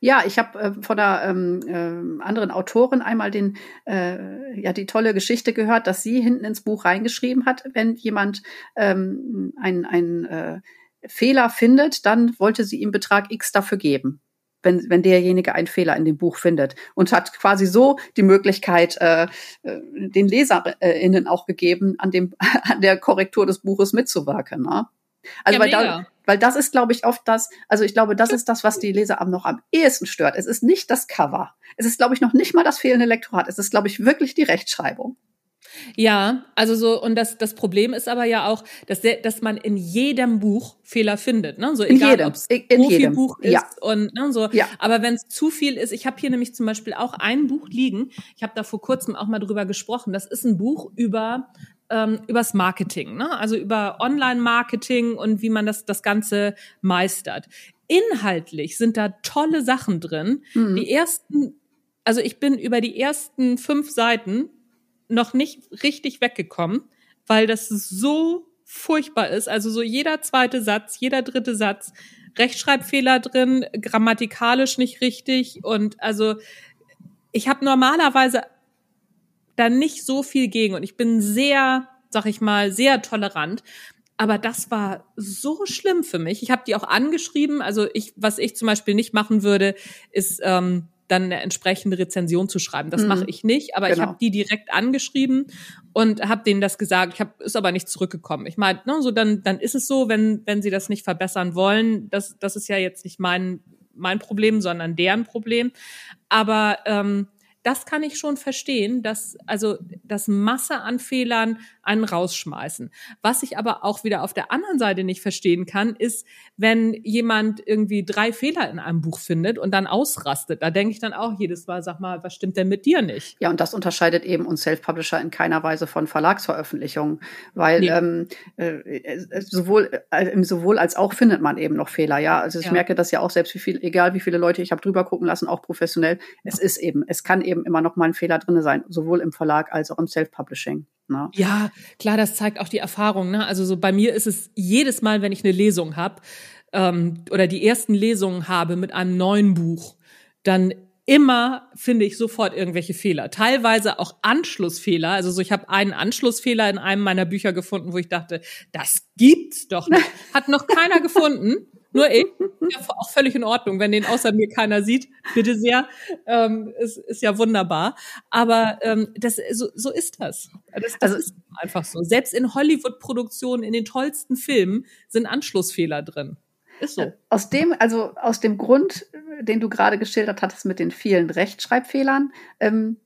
Ja, ich habe äh, von einer ähm, äh, anderen Autorin einmal den, äh, ja, die tolle Geschichte gehört, dass sie hinten ins Buch reingeschrieben hat, wenn jemand ähm, einen, äh, Fehler findet, dann wollte sie ihm Betrag X dafür geben wenn, wenn derjenige einen Fehler in dem Buch findet und hat quasi so die Möglichkeit äh, äh den LeserInnen auch gegeben, an dem an der Korrektur des Buches mitzuwirken. Ne? Also ja, weil, da, weil das ist, glaube ich, oft das, also ich glaube, das ist das, was die Leser noch am ehesten stört. Es ist nicht das Cover. Es ist, glaube ich, noch nicht mal das fehlende Lektorat. Es ist, glaube ich, wirklich die Rechtschreibung. Ja, also so, und das, das Problem ist aber ja auch, dass, der, dass man in jedem Buch Fehler findet, ne? So in egal, jedem, in Profibuch ist ja. und ne, so. Ja. Aber wenn es zu viel ist, ich habe hier nämlich zum Beispiel auch ein Buch liegen, ich habe da vor kurzem auch mal drüber gesprochen, das ist ein Buch über ähm, übers Marketing, ne? also über Online-Marketing und wie man das, das Ganze meistert. Inhaltlich sind da tolle Sachen drin. Mhm. Die ersten, also ich bin über die ersten fünf Seiten noch nicht richtig weggekommen, weil das so furchtbar ist. Also so jeder zweite Satz, jeder dritte Satz, Rechtschreibfehler drin, grammatikalisch nicht richtig und also ich habe normalerweise da nicht so viel gegen und ich bin sehr, sag ich mal, sehr tolerant. Aber das war so schlimm für mich. Ich habe die auch angeschrieben. Also ich, was ich zum Beispiel nicht machen würde, ist ähm, dann eine entsprechende Rezension zu schreiben. Das mhm. mache ich nicht, aber genau. ich habe die direkt angeschrieben und habe denen das gesagt. Ich habe ist aber nicht zurückgekommen. Ich meine, ne, so dann dann ist es so, wenn wenn sie das nicht verbessern wollen, das das ist ja jetzt nicht mein mein Problem, sondern deren Problem. Aber ähm, das kann ich schon verstehen, dass also das Masse an Fehlern einen rausschmeißen. Was ich aber auch wieder auf der anderen Seite nicht verstehen kann, ist, wenn jemand irgendwie drei Fehler in einem Buch findet und dann ausrastet. Da denke ich dann auch jedes Mal, sag mal, was stimmt denn mit dir nicht? Ja, und das unterscheidet eben uns Self-Publisher in keiner Weise von Verlagsveröffentlichungen, weil nee. ähm, äh, sowohl äh, sowohl als auch findet man eben noch Fehler. Ja, also ich ja. merke das ja auch selbst, wie viel, egal wie viele Leute ich habe drüber gucken lassen, auch professionell. Es ist eben, es kann eben immer noch mal ein Fehler drinne sein, sowohl im Verlag als auch im Self-Publishing. Ne? Ja, klar, das zeigt auch die Erfahrung. Ne? Also so bei mir ist es jedes Mal, wenn ich eine Lesung habe ähm, oder die ersten Lesungen habe mit einem neuen Buch, dann immer finde ich sofort irgendwelche Fehler. Teilweise auch Anschlussfehler. Also so, ich habe einen Anschlussfehler in einem meiner Bücher gefunden, wo ich dachte, das gibt's doch nicht. Hat noch keiner gefunden. Nur ich, ja auch völlig in Ordnung, wenn den außer mir keiner sieht, bitte sehr, ähm, ist, ist ja wunderbar. Aber ähm, das, so, so ist das. Das, das also, ist einfach so. Selbst in Hollywood-Produktionen, in den tollsten Filmen sind Anschlussfehler drin. Ist so. Aus dem, also aus dem Grund, den du gerade geschildert hattest mit den vielen Rechtschreibfehlern, ähm,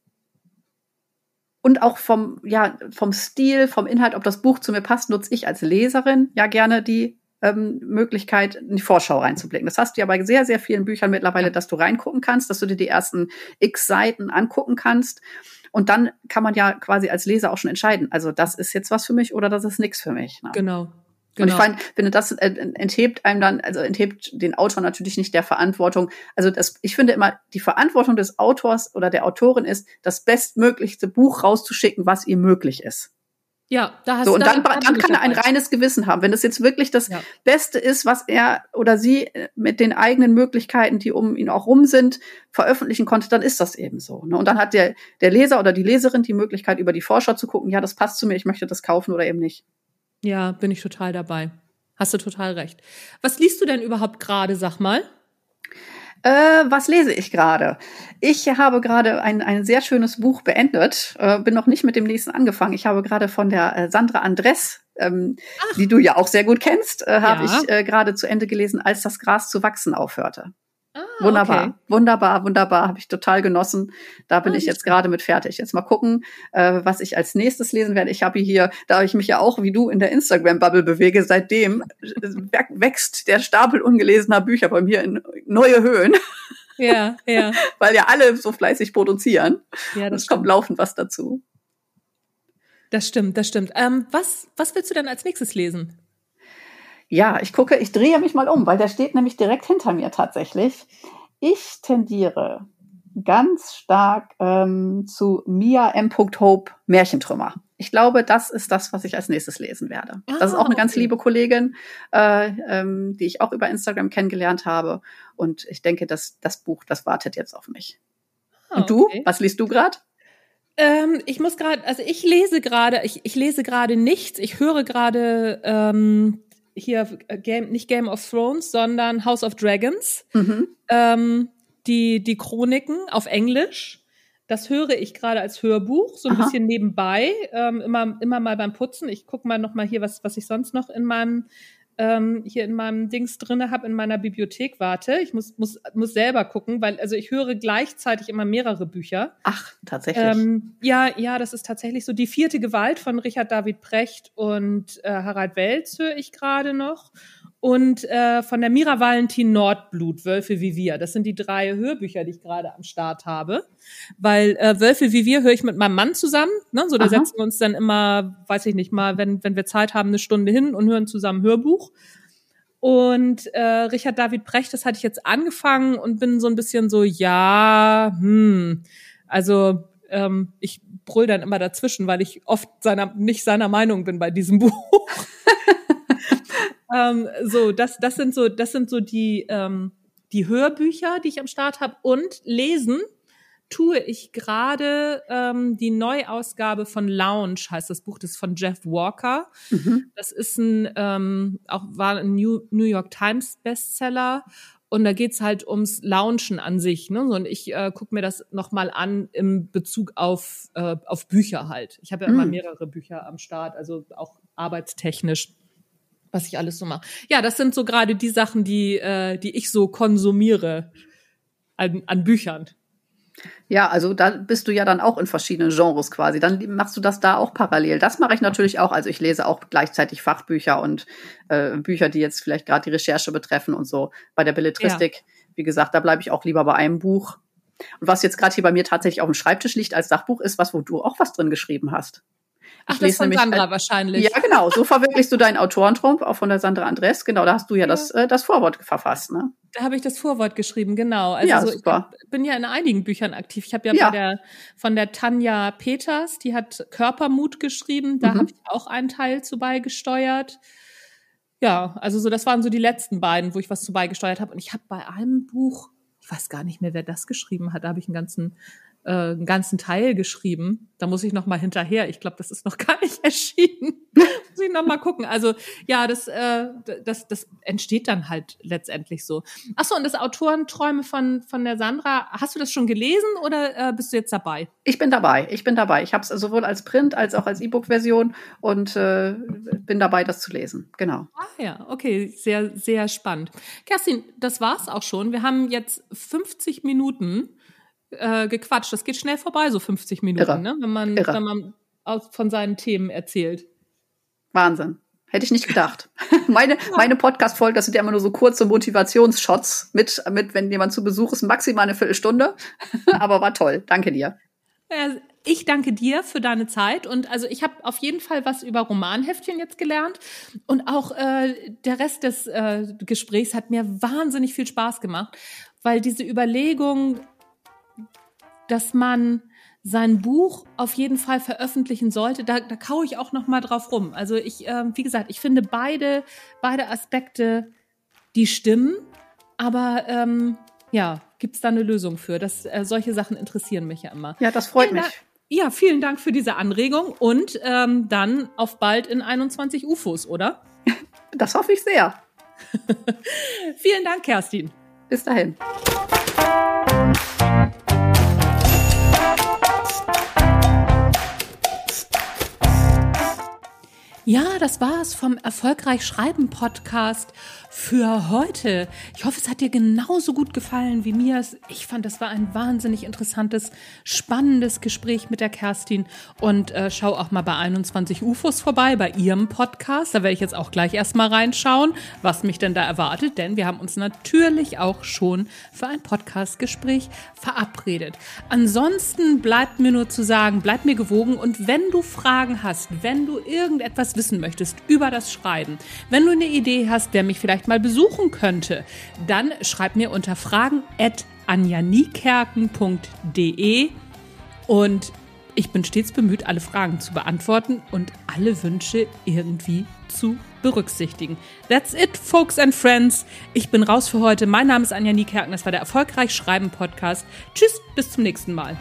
und auch vom, ja, vom Stil, vom Inhalt, ob das Buch zu mir passt, nutze ich als Leserin ja gerne die ähm, Möglichkeit, in die Vorschau reinzublicken. Das hast du ja bei sehr, sehr vielen Büchern mittlerweile, dass du reingucken kannst, dass du dir die ersten x Seiten angucken kannst. Und dann kann man ja quasi als Leser auch schon entscheiden, also das ist jetzt was für mich oder das ist nichts für mich. Ne? Genau. Genau. Und ich find, finde, das äh, enthebt einem dann, also enthebt den Autor natürlich nicht der Verantwortung. Also das, ich finde immer, die Verantwortung des Autors oder der Autorin ist, das bestmöglichste Buch rauszuschicken, was ihr möglich ist. Ja, da hast du. So, und dann, dann, dann kann er ein reines Gewissen haben. Wenn das jetzt wirklich das ja. Beste ist, was er oder sie äh, mit den eigenen Möglichkeiten, die um ihn auch rum sind, veröffentlichen konnte, dann ist das eben so. Ne? Und dann hat der, der Leser oder die Leserin die Möglichkeit, über die Vorschau zu gucken, ja, das passt zu mir, ich möchte das kaufen oder eben nicht. Ja, bin ich total dabei. Hast du total recht. Was liest du denn überhaupt gerade, sag mal? Äh, was lese ich gerade? Ich habe gerade ein, ein sehr schönes Buch beendet, äh, bin noch nicht mit dem nächsten angefangen. Ich habe gerade von der äh, Sandra Andres, ähm, die du ja auch sehr gut kennst, äh, habe ja. ich äh, gerade zu Ende gelesen, als das Gras zu wachsen aufhörte. Ah, wunderbar, okay. wunderbar, wunderbar, habe ich total genossen. Da bin ah, ich jetzt gerade mit fertig. Jetzt mal gucken, äh, was ich als nächstes lesen werde. Ich habe hier, da ich mich ja auch wie du in der Instagram-Bubble bewege, seitdem wächst der Stapel ungelesener Bücher bei mir in neue Höhen. Ja, ja. Weil ja alle so fleißig produzieren. Ja, das es kommt laufend was dazu. Das stimmt, das stimmt. Ähm, was, was willst du denn als nächstes lesen? Ja, ich gucke, ich drehe mich mal um, weil der steht nämlich direkt hinter mir tatsächlich. Ich tendiere ganz stark ähm, zu Mia M. Hope Märchentrümmer. Ich glaube, das ist das, was ich als nächstes lesen werde. Ah, das ist auch eine ganz liebe Kollegin, äh, ähm, die ich auch über Instagram kennengelernt habe. Und ich denke, dass das Buch, das wartet jetzt auf mich. Ah, Und du? Okay. Was liest du gerade? Ähm, ich muss gerade, also ich lese gerade, ich, ich lese gerade nichts. Ich höre gerade ähm, hier äh, Game, nicht Game of Thrones, sondern House of Dragons. Mhm. Ähm, die, die Chroniken auf Englisch. Das höre ich gerade als Hörbuch, so ein Aha. bisschen nebenbei, ähm, immer, immer mal beim Putzen. Ich gucke mal noch mal hier, was, was ich sonst noch in meinem ähm, hier in meinem Dings drinne habe in meiner Bibliothek warte. Ich muss, muss, muss selber gucken, weil also ich höre gleichzeitig immer mehrere Bücher. Ach, tatsächlich. Ähm, ja, ja, das ist tatsächlich so. Die vierte Gewalt von Richard David Precht und äh, Harald Welz höre ich gerade noch. Und äh, von der Mira Valentin Nordblut, Wölfe wie wir. Das sind die drei Hörbücher, die ich gerade am Start habe. Weil äh, Wölfe wie wir höre ich mit meinem Mann zusammen. Ne? So, da Aha. setzen wir uns dann immer, weiß ich nicht mal, wenn, wenn wir Zeit haben, eine Stunde hin und hören zusammen Hörbuch. Und äh, Richard David Brecht, das hatte ich jetzt angefangen und bin so ein bisschen so, ja, hm, also ähm, ich brüll dann immer dazwischen, weil ich oft seiner, nicht seiner Meinung bin bei diesem Buch. Ähm, so, das, das sind so, das sind so die, ähm, die Hörbücher, die ich am Start habe. Und lesen tue ich gerade ähm, die Neuausgabe von Lounge, heißt das Buch, das ist von Jeff Walker. Mhm. Das ist ein, ähm, auch war ein New, New York Times Bestseller. Und da geht's halt ums Launchen an sich. Ne? Und ich äh, gucke mir das nochmal an im Bezug auf, äh, auf Bücher halt. Ich habe ja mhm. immer mehrere Bücher am Start, also auch arbeitstechnisch was ich alles so mache. Ja, das sind so gerade die Sachen, die, äh, die ich so konsumiere an, an Büchern. Ja, also da bist du ja dann auch in verschiedenen Genres quasi. Dann machst du das da auch parallel. Das mache ich natürlich auch. Also ich lese auch gleichzeitig Fachbücher und äh, Bücher, die jetzt vielleicht gerade die Recherche betreffen und so. Bei der Belletristik, ja. wie gesagt, da bleibe ich auch lieber bei einem Buch. Und was jetzt gerade hier bei mir tatsächlich auf dem Schreibtisch liegt als Sachbuch, ist was, wo du auch was drin geschrieben hast. Ach, das von Sandra halt, wahrscheinlich. Ja, genau. So verwirklichst du deinen Autorentraum, auch von der Sandra Andres. Genau, da hast du ja, ja. das, äh, das Vorwort verfasst, ne? Da habe ich das Vorwort geschrieben, genau. Also ja, so, super. ich bin ja in einigen Büchern aktiv. Ich habe ja, ja, bei der von der Tanja Peters, die hat Körpermut geschrieben. Da mhm. habe ich auch einen Teil zu beigesteuert. Ja, also so das waren so die letzten beiden, wo ich was zu beigesteuert habe. Und ich habe bei einem Buch, ich weiß gar nicht mehr, wer das geschrieben hat, da habe ich einen ganzen äh, einen ganzen Teil geschrieben. Da muss ich noch mal hinterher. Ich glaube, das ist noch gar nicht erschienen. muss ich noch mal gucken. Also ja, das, äh, das, das entsteht dann halt letztendlich so. Ach so, und das Autorenträume von von der Sandra. Hast du das schon gelesen oder äh, bist du jetzt dabei? Ich bin dabei. Ich bin dabei. Ich habe es sowohl als Print als auch als E-Book-Version und äh, bin dabei, das zu lesen. Genau. Ah ja, okay, sehr sehr spannend. Kerstin, das war's auch schon. Wir haben jetzt 50 Minuten äh, gequatscht. Das geht schnell vorbei, so 50 Minuten, ne? wenn man, wenn man aus, von seinen Themen erzählt. Wahnsinn. Hätte ich nicht gedacht. meine meine Podcast-Folgen, das sind ja immer nur so kurze Motivationsshots mit, mit, wenn jemand zu Besuch ist, maximal eine Viertelstunde. Aber war toll. Danke dir. Ich danke dir für deine Zeit und also ich habe auf jeden Fall was über Romanheftchen jetzt gelernt und auch äh, der Rest des äh, Gesprächs hat mir wahnsinnig viel Spaß gemacht, weil diese Überlegung, dass man sein Buch auf jeden Fall veröffentlichen sollte. Da, da kaue ich auch noch mal drauf rum. Also ich, äh, wie gesagt, ich finde beide, beide Aspekte, die stimmen, aber ähm, ja, gibt es da eine Lösung für? Das, äh, solche Sachen interessieren mich ja immer. Ja, das freut vielen mich. Dank, ja, vielen Dank für diese Anregung und ähm, dann auf bald in 21 UFOs, oder? Das hoffe ich sehr. vielen Dank, Kerstin. Bis dahin. Ja, das war's vom Erfolgreich Schreiben Podcast für heute. Ich hoffe, es hat dir genauso gut gefallen wie mir. Ich fand, das war ein wahnsinnig interessantes, spannendes Gespräch mit der Kerstin. Und äh, schau auch mal bei 21 UFOs vorbei, bei ihrem Podcast. Da werde ich jetzt auch gleich erstmal reinschauen, was mich denn da erwartet. Denn wir haben uns natürlich auch schon für ein Podcastgespräch verabredet. Ansonsten bleibt mir nur zu sagen, bleib mir gewogen. Und wenn du Fragen hast, wenn du irgendetwas wissen möchtest über das Schreiben, wenn du eine Idee hast, wer mich vielleicht mal besuchen könnte, dann schreib mir unter fragen at und ich bin stets bemüht, alle Fragen zu beantworten und alle Wünsche irgendwie zu berücksichtigen. That's it, folks and friends. Ich bin raus für heute. Mein Name ist Anja Niekerken. Das war der Erfolgreich Schreiben Podcast. Tschüss, bis zum nächsten Mal.